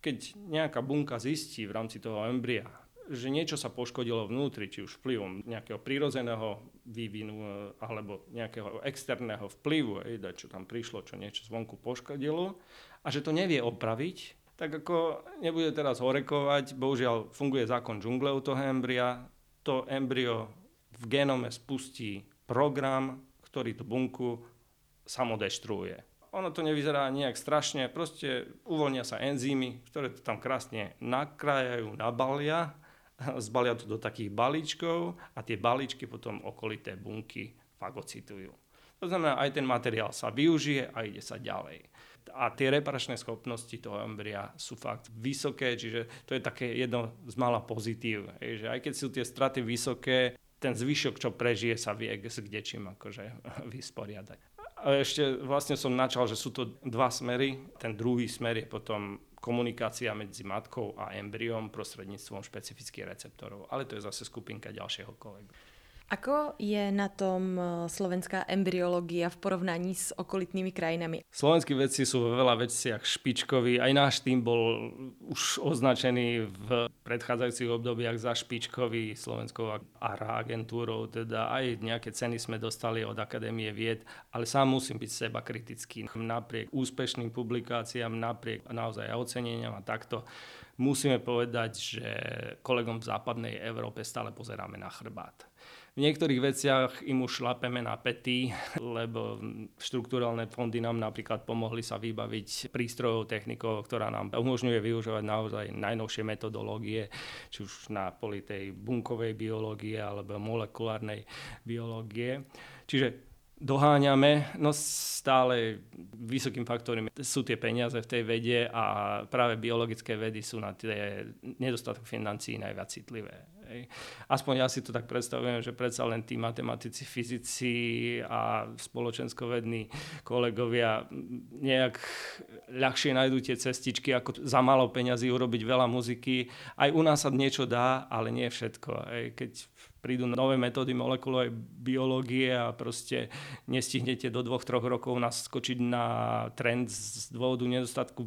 keď nejaká bunka zistí v rámci toho embria, že niečo sa poškodilo vnútri, či už vplyvom nejakého prírodzeného vývinu e, alebo nejakého externého vplyvu, čo tam prišlo, čo niečo zvonku poškodilo. A že to nevie opraviť, tak ako nebude teraz horekovať, bohužiaľ funguje zákon džungle u toho embria, to embryo v genome spustí program, ktorý tú bunku samodeštruuje. Ono to nevyzerá nejak strašne, proste uvoľnia sa enzymy, ktoré to tam krásne nakrájajú, nabalia zbalia to do takých balíčkov a tie balíčky potom okolité bunky fagocitujú. To znamená, aj ten materiál sa využije a ide sa ďalej. A tie reparačné schopnosti toho embria sú fakt vysoké, čiže to je také jedno z mála pozitív. Že aj keď sú tie straty vysoké, ten zvyšok, čo prežije, sa vie s kdečím akože vysporiadať. A ešte vlastne som načal, že sú to dva smery. Ten druhý smer je potom komunikácia medzi matkou a embryom prostredníctvom špecifických receptorov. Ale to je zase skupinka ďalšieho kolegu. Ako je na tom e, slovenská embryológia v porovnaní s okolitnými krajinami? Slovenskí vedci sú vo veľa veciach špičkoví. Aj náš tým bol už označený v predchádzajúcich obdobiach za špičkový slovenskou ARA agentúrou. Teda aj nejaké ceny sme dostali od Akadémie vied, ale sám musím byť seba kritický. Napriek úspešným publikáciám, napriek naozaj oceneniam a takto, musíme povedať, že kolegom v západnej Európe stále pozeráme na chrbát v niektorých veciach im už šlapeme na pety, lebo štruktúralne fondy nám napríklad pomohli sa vybaviť prístrojov, technikov, ktorá nám umožňuje využívať naozaj najnovšie metodológie, či už na poli tej bunkovej biológie alebo molekulárnej biológie. Čiže doháňame, no stále vysokým faktorom sú tie peniaze v tej vede a práve biologické vedy sú na tie nedostatok financií najviac citlivé. Hej. Aspoň ja si to tak predstavujem, že predsa len tí matematici, fyzici a spoločenskovední kolegovia nejak ľahšie nájdú tie cestičky, ako za malo peňazí urobiť veľa muziky. Aj u nás sa niečo dá, ale nie všetko. Hej. Keď prídu nové metódy molekulovej biológie a proste nestihnete do dvoch, troch rokov naskočiť na trend z dôvodu nedostatku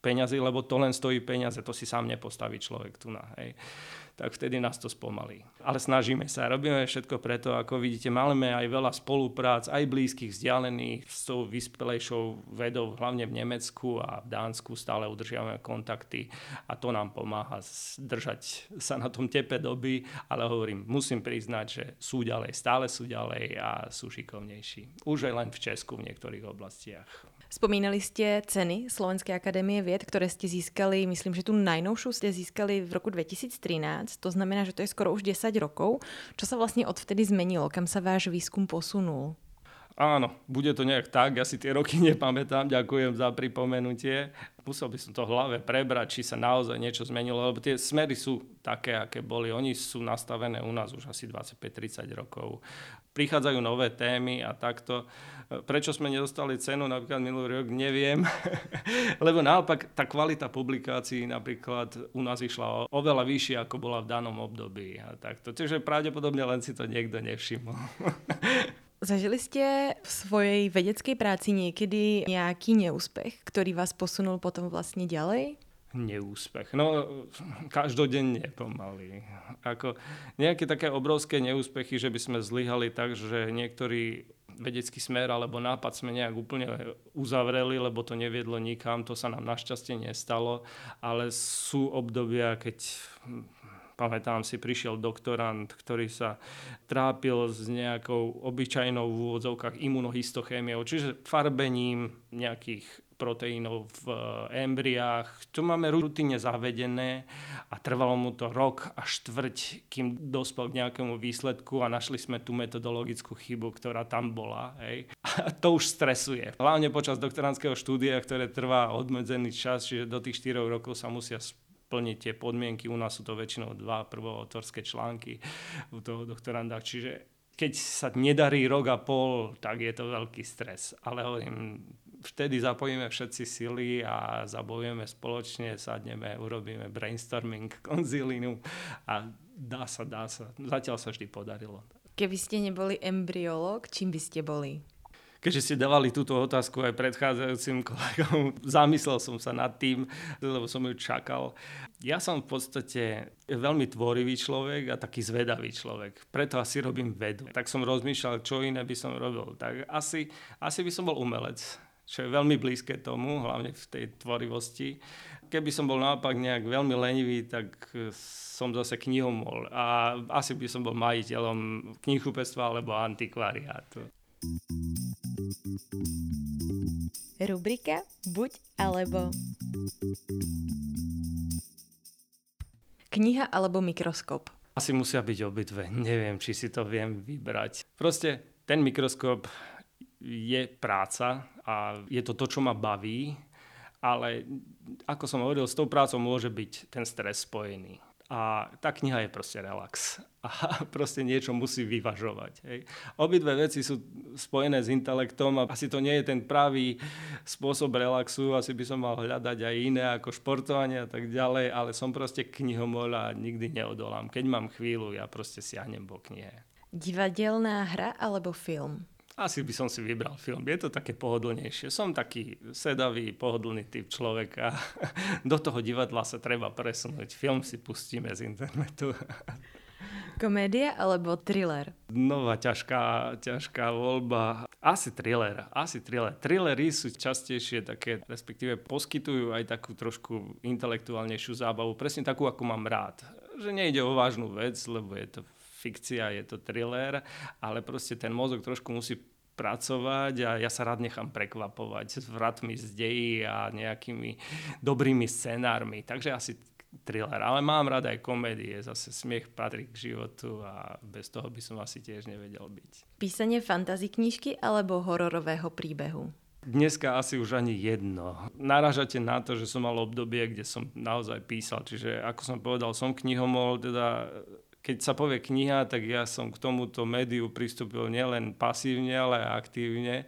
peňazí, lebo to len stojí peniaze, to si sám nepostaví človek tu na. Hej tak vtedy nás to spomalí. Ale snažíme sa, robíme všetko preto, ako vidíte, máme aj veľa spoluprác, aj blízkych, vzdialených s tou vyspelejšou vedou, hlavne v Nemecku a v Dánsku stále udržiavame kontakty a to nám pomáha držať sa na tom tepe doby, ale hovorím, musím priznať, že sú ďalej, stále sú ďalej a sú šikovnejší. Už aj len v Česku v niektorých oblastiach. Spomínali ste ceny Slovenskej akadémie vied, ktoré ste získali, myslím, že tu najnovšiu ste získali v roku 2013, to znamená, že to je skoro už 10 rokov. Čo sa vlastne odvtedy zmenilo? Kam sa váš výskum posunul? Áno, bude to nejak tak, ja si tie roky nepamätám, ďakujem za pripomenutie. Musel by som to v hlave prebrať, či sa naozaj niečo zmenilo, lebo tie smery sú také, aké boli. Oni sú nastavené u nás už asi 25-30 rokov. Prichádzajú nové témy a takto. Prečo sme nedostali cenu napríklad minulý rok, neviem. lebo naopak tá kvalita publikácií napríklad u nás išla oveľa vyššie, ako bola v danom období. A takto. Takže pravdepodobne len si to niekto nevšimol. Zažili ste v svojej vedeckej práci niekedy nejaký neúspech, ktorý vás posunul potom vlastne ďalej? Neúspech. No, každodenne pomaly. Ako nejaké také obrovské neúspechy, že by sme zlyhali tak, že niektorý vedecký smer alebo nápad sme nejak úplne uzavreli, lebo to neviedlo nikam, to sa nám našťastie nestalo, ale sú obdobia, keď pamätám si, prišiel doktorant, ktorý sa trápil s nejakou obyčajnou v úvodzovkách imunohistochémiou, čiže farbením nejakých proteínov v eh, embriách. To máme rutine zavedené a trvalo mu to rok a štvrť, kým dospel k nejakému výsledku a našli sme tú metodologickú chybu, ktorá tam bola. Hej. A to už stresuje. Hlavne počas doktorandského štúdia, ktoré trvá odmedzený čas, čiže do tých 4 rokov sa musia splniť tie podmienky. U nás sú to väčšinou dva prvoautorské články u toho doktoranda. Čiže keď sa nedarí rok a pol, tak je to veľký stres. Ale hovorím, vtedy zapojíme všetci sily a zabojujeme spoločne, sadneme, urobíme brainstorming, konzílinu a dá sa, dá sa. Zatiaľ sa vždy podarilo. Keby ste neboli embryolog, čím by ste boli? Keďže ste dávali túto otázku aj predchádzajúcim kolegom, zamyslel som sa nad tým, lebo som ju čakal. Ja som v podstate veľmi tvorivý človek a taký zvedavý človek. Preto asi robím vedu. Tak som rozmýšľal, čo iné by som robil. Tak asi, asi by som bol umelec čo je veľmi blízke tomu, hlavne v tej tvorivosti. Keby som bol naopak nejak veľmi lenivý, tak som zase knihomol a asi by som bol majiteľom knihkupectva alebo antikvariátu. Rubrika Buď alebo Kniha alebo mikroskop? Asi musia byť obidve. Neviem, či si to viem vybrať. Proste ten mikroskop je práca a je to to, čo ma baví, ale ako som hovoril, s tou prácou môže byť ten stres spojený. A tá kniha je proste relax. A proste niečo musí vyvažovať. Hej. Obidve veci sú spojené s intelektom a asi to nie je ten pravý spôsob relaxu. Asi by som mal hľadať aj iné ako športovanie a tak ďalej, ale som proste knihomol a nikdy neodolám. Keď mám chvíľu, ja proste siahnem po knihe. Divadelná hra alebo film? Asi by som si vybral film. Je to také pohodlnejšie. Som taký sedavý, pohodlný typ človeka. Do toho divadla sa treba presunúť. Film si pustíme z internetu. Komédia alebo thriller? Nová ťažká, ťažká voľba. Asi thriller. Asi thriller. Thrillery sú častejšie také, respektíve poskytujú aj takú trošku intelektuálnejšiu zábavu. Presne takú, ako mám rád. Že nejde o vážnu vec, lebo je to fikcia, je to thriller, ale proste ten mozog trošku musí pracovať a ja sa rád nechám prekvapovať s vratmi z dejí a nejakými dobrými scenármi. Takže asi thriller. Ale mám rád aj komédie, zase smiech patrí k životu a bez toho by som asi tiež nevedel byť. Písanie fantasy knižky alebo hororového príbehu? Dneska asi už ani jedno. Naražate na to, že som mal obdobie, kde som naozaj písal. Čiže ako som povedal, som knihomol, teda keď sa povie kniha, tak ja som k tomuto médiu pristúpil nielen pasívne, ale aktívne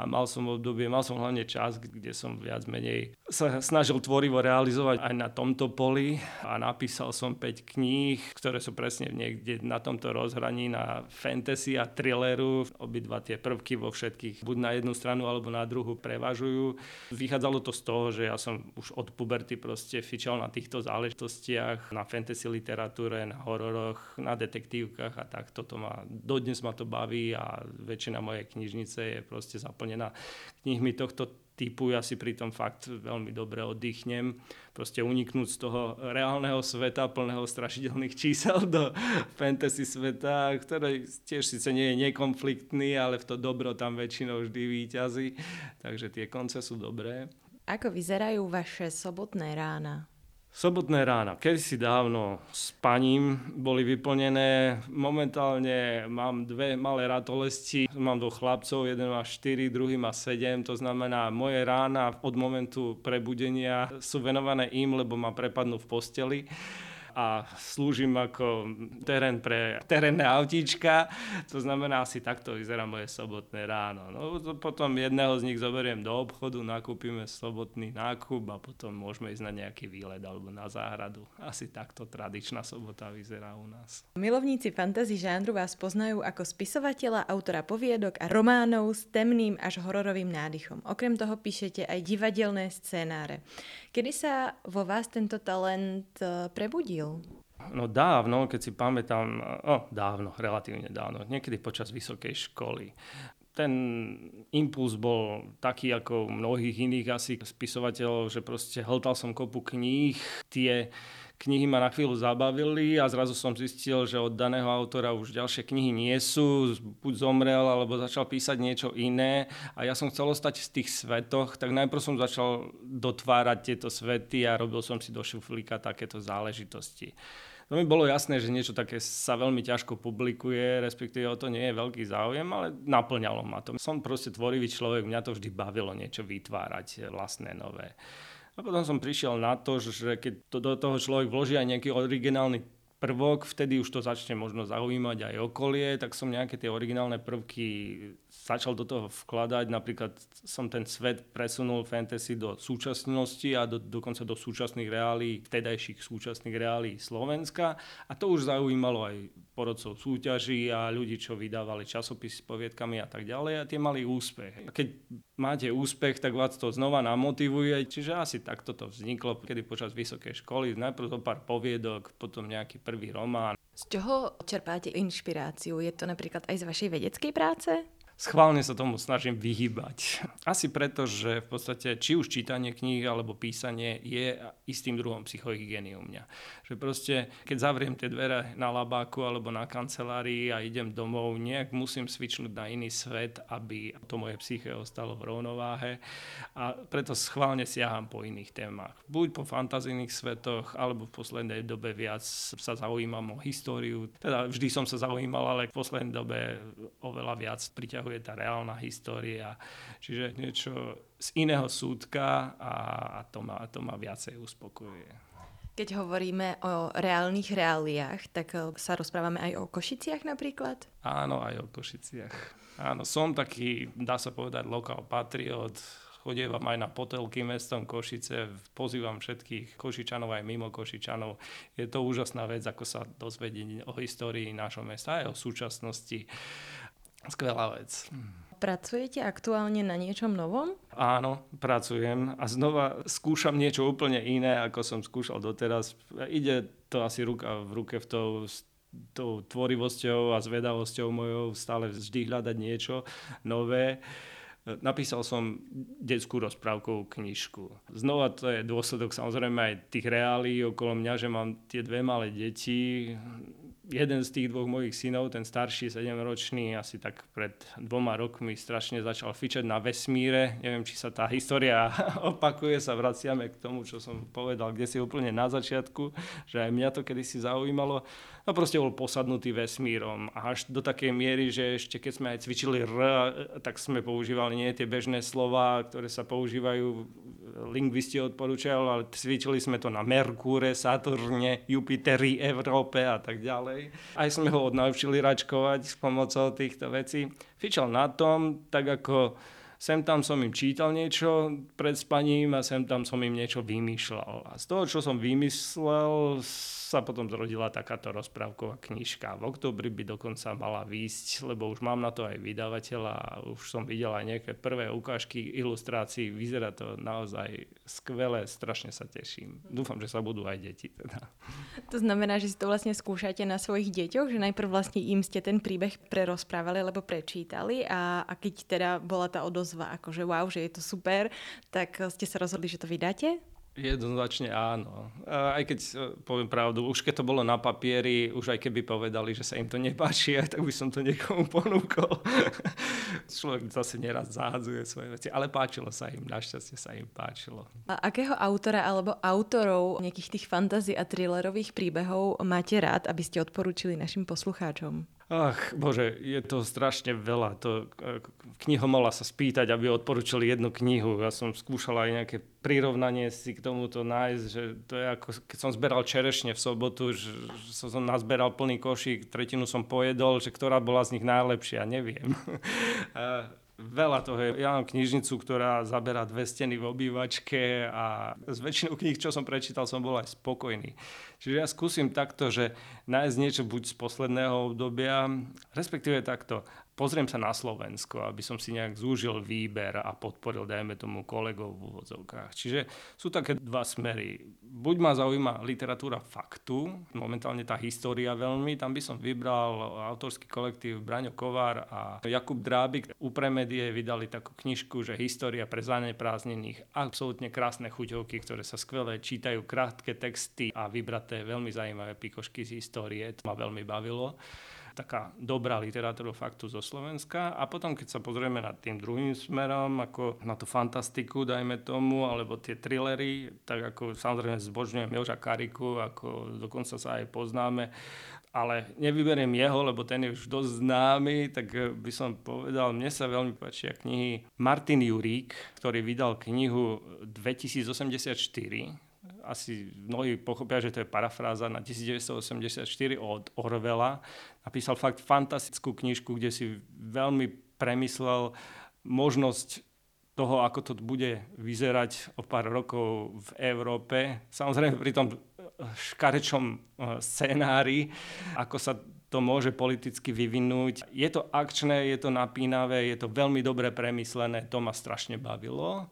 a mal som obdobie, mal som hlavne čas, kde som viac menej sa snažil tvorivo realizovať aj na tomto poli a napísal som 5 kníh, ktoré sú presne niekde na tomto rozhraní na fantasy a thrilleru. Obidva tie prvky vo všetkých buď na jednu stranu alebo na druhú prevažujú. Vychádzalo to z toho, že ja som už od puberty proste fičal na týchto záležitostiach, na fantasy literatúre, na hororoch, príbehoch, na detektívkach a tak. Toto ma, dodnes ma to baví a väčšina mojej knižnice je proste zaplnená knihmi tohto typu. Ja si pri tom fakt veľmi dobre oddychnem. Proste uniknúť z toho reálneho sveta plného strašidelných čísel do fantasy sveta, ktorý tiež síce nie je nekonfliktný, ale v to dobro tam väčšinou vždy výťazí. Takže tie konce sú dobré. Ako vyzerajú vaše sobotné rána? Sobotné rána, si dávno spaním boli vyplnené. Momentálne mám dve malé ratolesti, mám dvoch chlapcov, jeden má 4, druhý má 7, to znamená moje rána od momentu prebudenia sú venované im, lebo ma prepadnú v posteli a slúžim ako terén pre terénne autíčka. To znamená, asi takto vyzerá moje sobotné ráno. No, potom jedného z nich zoberiem do obchodu, nakúpime sobotný nákup a potom môžeme ísť na nejaký výlet alebo na záhradu. Asi takto tradičná sobota vyzerá u nás. Milovníci fantasy žánru vás poznajú ako spisovateľa, autora poviedok a románov s temným až hororovým nádychom. Okrem toho píšete aj divadelné scénáre. Kedy sa vo vás tento talent eh, prebudil? No dávno, keď si pamätám, no dávno, relatívne dávno, niekedy počas vysokej školy. Ten impuls bol taký ako mnohých iných asi spisovateľov, že proste hltal som kopu kníh, tie knihy ma na chvíľu zabavili a zrazu som zistil, že od daného autora už ďalšie knihy nie sú, buď zomrel, alebo začal písať niečo iné a ja som chcel ostať v tých svetoch, tak najprv som začal dotvárať tieto svety a robil som si do šuflíka takéto záležitosti. To mi bolo jasné, že niečo také sa veľmi ťažko publikuje, respektíve o to nie je veľký záujem, ale naplňalo ma to. Som proste tvorivý človek, mňa to vždy bavilo niečo vytvárať vlastné nové. A potom som prišiel na to, že keď to do toho človek vloží aj nejaký originálny prvok, vtedy už to začne možno zaujímať aj okolie, tak som nejaké tie originálne prvky začal do toho vkladať. Napríklad som ten svet presunul fantasy do súčasnosti a do, dokonca do súčasných reálí, vtedajších súčasných reálí Slovenska. A to už zaujímalo aj porodcov súťaží a ľudí, čo vydávali časopisy s poviedkami a tak ďalej a tie mali úspech. A keď máte úspech, tak vás to znova namotivuje. Čiže asi takto to vzniklo, kedy počas vysokej školy, najprv zo pár poviedok, potom nejaký prvý román. Z čoho čerpáte inšpiráciu? Je to napríklad aj z vašej vedeckej práce? Schválne sa tomu snažím vyhybať. Asi preto, že v podstate či už čítanie kníh alebo písanie je istým druhom psychohygieny u mňa. Že proste, keď zavriem tie dvere na labáku alebo na kancelárii a idem domov, nejak musím svičnúť na iný svet, aby to moje psyché ostalo v rovnováhe a preto schválne siaham po iných témach. Buď po fantazijných svetoch, alebo v poslednej dobe viac sa zaujímam o históriu. Teda vždy som sa zaujímal, ale v poslednej dobe oveľa viac priťahujem je tá reálna história. Čiže niečo z iného súdka a, a to, ma, to ma viacej uspokojuje. Keď hovoríme o reálnych reáliách, tak e, sa rozprávame aj o Košiciach napríklad? Áno, aj o Košiciach. Áno, som taký, dá sa povedať, lokál patriot, chodievam aj na potelky mestom Košice, pozývam všetkých Košičanov aj mimo Košičanov. Je to úžasná vec, ako sa dozvedieť o histórii nášho mesta aj o súčasnosti. Skvelá vec. Pracujete aktuálne na niečom novom? Áno, pracujem a znova skúšam niečo úplne iné, ako som skúšal doteraz. Ide to asi ruka v ruke v tou, s tou tvorivosťou a zvedavosťou mojou stále vždy hľadať niečo nové. Napísal som detskú rozprávkovú knižku. Znova to je dôsledok samozrejme aj tých reálí okolo mňa, že mám tie dve malé deti, jeden z tých dvoch mojich synov, ten starší, 7-ročný, asi tak pred dvoma rokmi strašne začal fičať na vesmíre. Neviem, či sa tá história opakuje, sa vraciame k tomu, čo som povedal, kde si úplne na začiatku, že aj mňa to kedysi zaujímalo. No proste bol posadnutý vesmírom až do takej miery, že ešte keď sme aj cvičili R, tak sme používali nie tie bežné slova, ktoré sa používajú lingvisti odporúčajú, ale cvičili sme to na Merkúre, Saturne, Jupiteri, Európe a tak ďalej. Aj sme ho odnaučili račkovať s pomocou týchto vecí. Fičal na tom, tak ako sem tam som im čítal niečo pred spaním a sem tam som im niečo vymýšľal. A z toho, čo som vymyslel, sa potom zrodila takáto rozprávková knižka. V oktobri by dokonca mala výjsť, lebo už mám na to aj vydavateľa a už som videl aj nejaké prvé ukážky ilustrácií. Vyzerá to naozaj skvelé, strašne sa teším. Dúfam, že sa budú aj deti. Teda. To znamená, že si to vlastne skúšate na svojich deťoch, že najprv vlastne im ste ten príbeh prerozprávali alebo prečítali a, a keď teda bola tá odozva, akože wow, že je to super, tak ste sa rozhodli, že to vydáte? Jednoznačne áno. Aj keď e, poviem pravdu, už keď to bolo na papieri, už aj keby povedali, že sa im to nepáči, tak by som to niekomu ponúkol. Človek zase neraz zahadzuje svoje veci, ale páčilo sa im, našťastie sa im páčilo. A akého autora alebo autorov nejakých tých fantazí a thrillerových príbehov máte rád, aby ste odporúčili našim poslucháčom? Ach, bože, je to strašne veľa. To, e, knihomola sa spýtať, aby odporúčili jednu knihu. Ja som skúšal aj nejaké prirovnanie si k tomuto nájsť, že to je ako keď som zberal čerešne v sobotu, že, že som nazberal plný košík, tretinu som pojedol, že ktorá bola z nich najlepšia, neviem. Veľa toho. Ja mám knižnicu, ktorá zaberá dve steny v obývačke a z väčšinu kníh, čo som prečítal, som bol aj spokojný. Čiže ja skúsim takto, že nájsť niečo buď z posledného obdobia, respektíve takto pozriem sa na Slovensko, aby som si nejak zúžil výber a podporil, dajme tomu, kolegov v úvodzovkách. Čiže sú také dva smery. Buď ma zaujíma literatúra faktu, momentálne tá história veľmi, tam by som vybral autorský kolektív Braňo Kovár a Jakub Drábik. U Premedie vydali takú knižku, že História pre zaneprázdnených. Absolútne krásne chuťovky, ktoré sa skvele čítajú, krátke texty a vybraté veľmi zaujímavé pikošky z histórie. To ma veľmi bavilo taká dobrá literatúra faktu zo Slovenska. A potom, keď sa pozrieme nad tým druhým smerom, ako na tú fantastiku, dajme tomu, alebo tie trillery, tak ako samozrejme zbožňujem Joža Kariku, ako dokonca sa aj poznáme, ale nevyberiem jeho, lebo ten je už dosť známy, tak by som povedal, mne sa veľmi páčia knihy Martin Jurík, ktorý vydal knihu 2084, asi mnohí pochopia, že to je parafráza na 1984 od Orwella. Napísal fakt fantastickú knižku, kde si veľmi premyslel možnosť toho, ako to bude vyzerať o pár rokov v Európe. Samozrejme pri tom škarečom eh, scenári, ako sa to môže politicky vyvinúť. Je to akčné, je to napínavé, je to veľmi dobre premyslené, to ma strašne bavilo.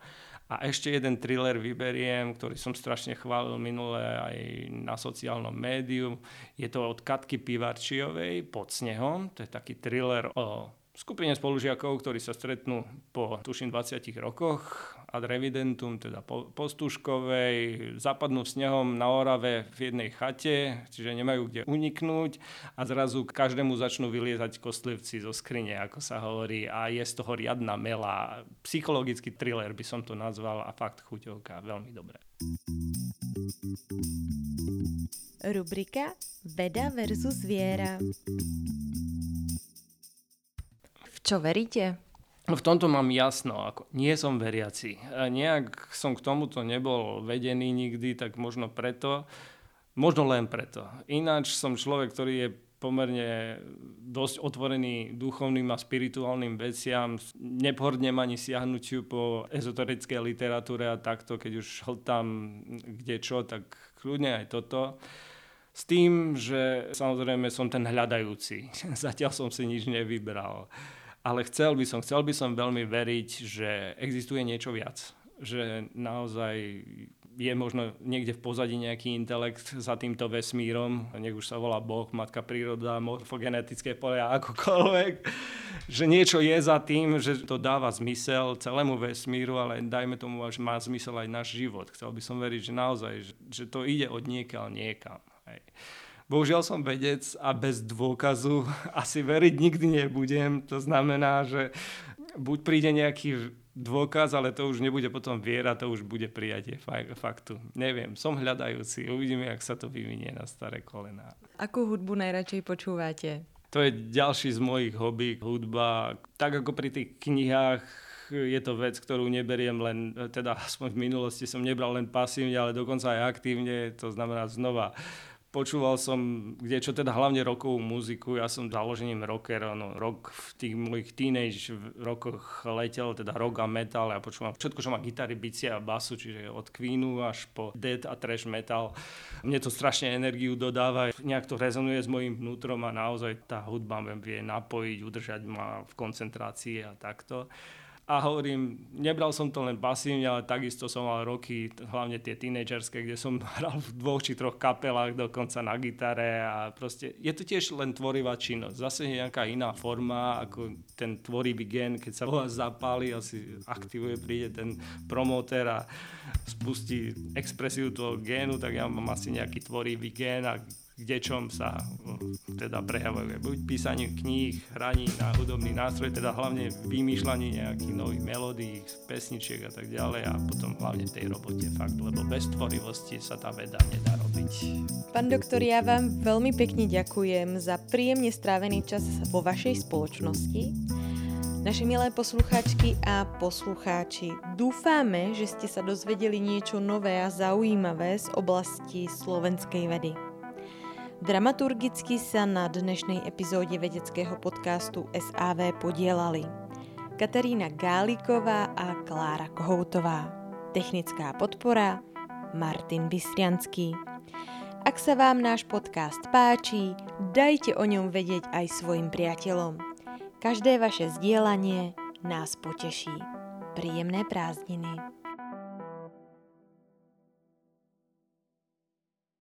A ešte jeden thriller vyberiem, ktorý som strašne chválil minule aj na sociálnom médiu. Je to od Katky Pivarčiovej pod snehom. To je taký thriller o skupine spolužiakov, ktorí sa stretnú po, tuším, 20 rokoch ad revidentum, teda po, postuškovej, zapadnú snehom na Orave v jednej chate, čiže nemajú kde uniknúť a zrazu každému začnú vyliezať kostlivci zo skrine, ako sa hovorí, a je z toho riadna mela. Psychologický thriller by som to nazval a fakt chuťovka, veľmi dobré. Rubrika Veda versus viera čo veríte? V tomto mám jasno, ako nie som veriaci. Nejak som k tomuto nebol vedený nikdy, tak možno preto, možno len preto. Ináč som človek, ktorý je pomerne dosť otvorený duchovným a spirituálnym veciam. Nepohrdnem ani siahnutiu po ezoterickej literatúre a takto, keď už hltám kde čo, tak kľudne aj toto. S tým, že samozrejme som ten hľadajúci. Zatiaľ som si nič nevybral ale chcel by som, chcel by som veľmi veriť, že existuje niečo viac. Že naozaj je možno niekde v pozadí nejaký intelekt za týmto vesmírom, nech už sa volá Boh, Matka príroda, morfogenetické pole a akokoľvek, že niečo je za tým, že to dáva zmysel celému vesmíru, ale dajme tomu, že má zmysel aj náš život. Chcel by som veriť, že naozaj, že, že to ide od niekiaľ niekam. Hej. Bohužiaľ som vedec a bez dôkazu asi veriť nikdy nebudem. To znamená, že buď príde nejaký dôkaz, ale to už nebude potom viera, to už bude prijatie faktu. Neviem, som hľadajúci, uvidíme, jak sa to vyvinie na staré kolená. Akú hudbu najradšej počúvate? To je ďalší z mojich hobby, hudba. Tak ako pri tých knihách je to vec, ktorú neberiem len, teda aspoň v minulosti som nebral len pasívne, ale dokonca aj aktívne, to znamená znova Počúval som kde čo teda hlavne rokovú muziku, ja som založením rocker, no, rock v tých mojich teenage rokoch letel, teda rock a metal, ja počúvam všetko, čo má gitary, bicie a basu, čiže od Queenu až po dead a trash metal. Mne to strašne energiu dodáva, nejak to rezonuje s mojim vnútrom a naozaj tá hudba vie napojiť, udržať ma v koncentrácii a takto. A hovorím, nebral som to len pasívne, ale takisto som mal roky, hlavne tie tínedžerské, kde som hral v dvoch či troch kapelách, dokonca na gitare a proste je to tiež len tvorivá činnosť. Zase je nejaká iná forma, ako ten tvorivý gen, keď sa vás zapáli a si aktivuje, príde ten promotér a spustí expresiu toho génu, tak ja mám asi nejaký tvorivý gen a kde čom sa teda prejavuje. Buď písaním kníh, hraní na hudobný nástroj, teda hlavne vymýšľanie nejakých nových melódií, pesničiek a tak ďalej a potom hlavne v tej robote fakt, lebo bez tvorivosti sa tá veda nedá robiť. Pán doktor, ja vám veľmi pekne ďakujem za príjemne strávený čas vo vašej spoločnosti. Naše milé poslucháčky a poslucháči, dúfame, že ste sa dozvedeli niečo nové a zaujímavé z oblasti slovenskej vedy. Dramaturgicky sa na dnešnej epizóde vedeckého podcastu SAV podielali Katarína Gáliková a Klára Kohoutová. Technická podpora Martin Bystrianský. Ak sa vám náš podcast páči, dajte o ňom vedieť aj svojim priateľom. Každé vaše zdieľanie nás poteší. Príjemné prázdniny.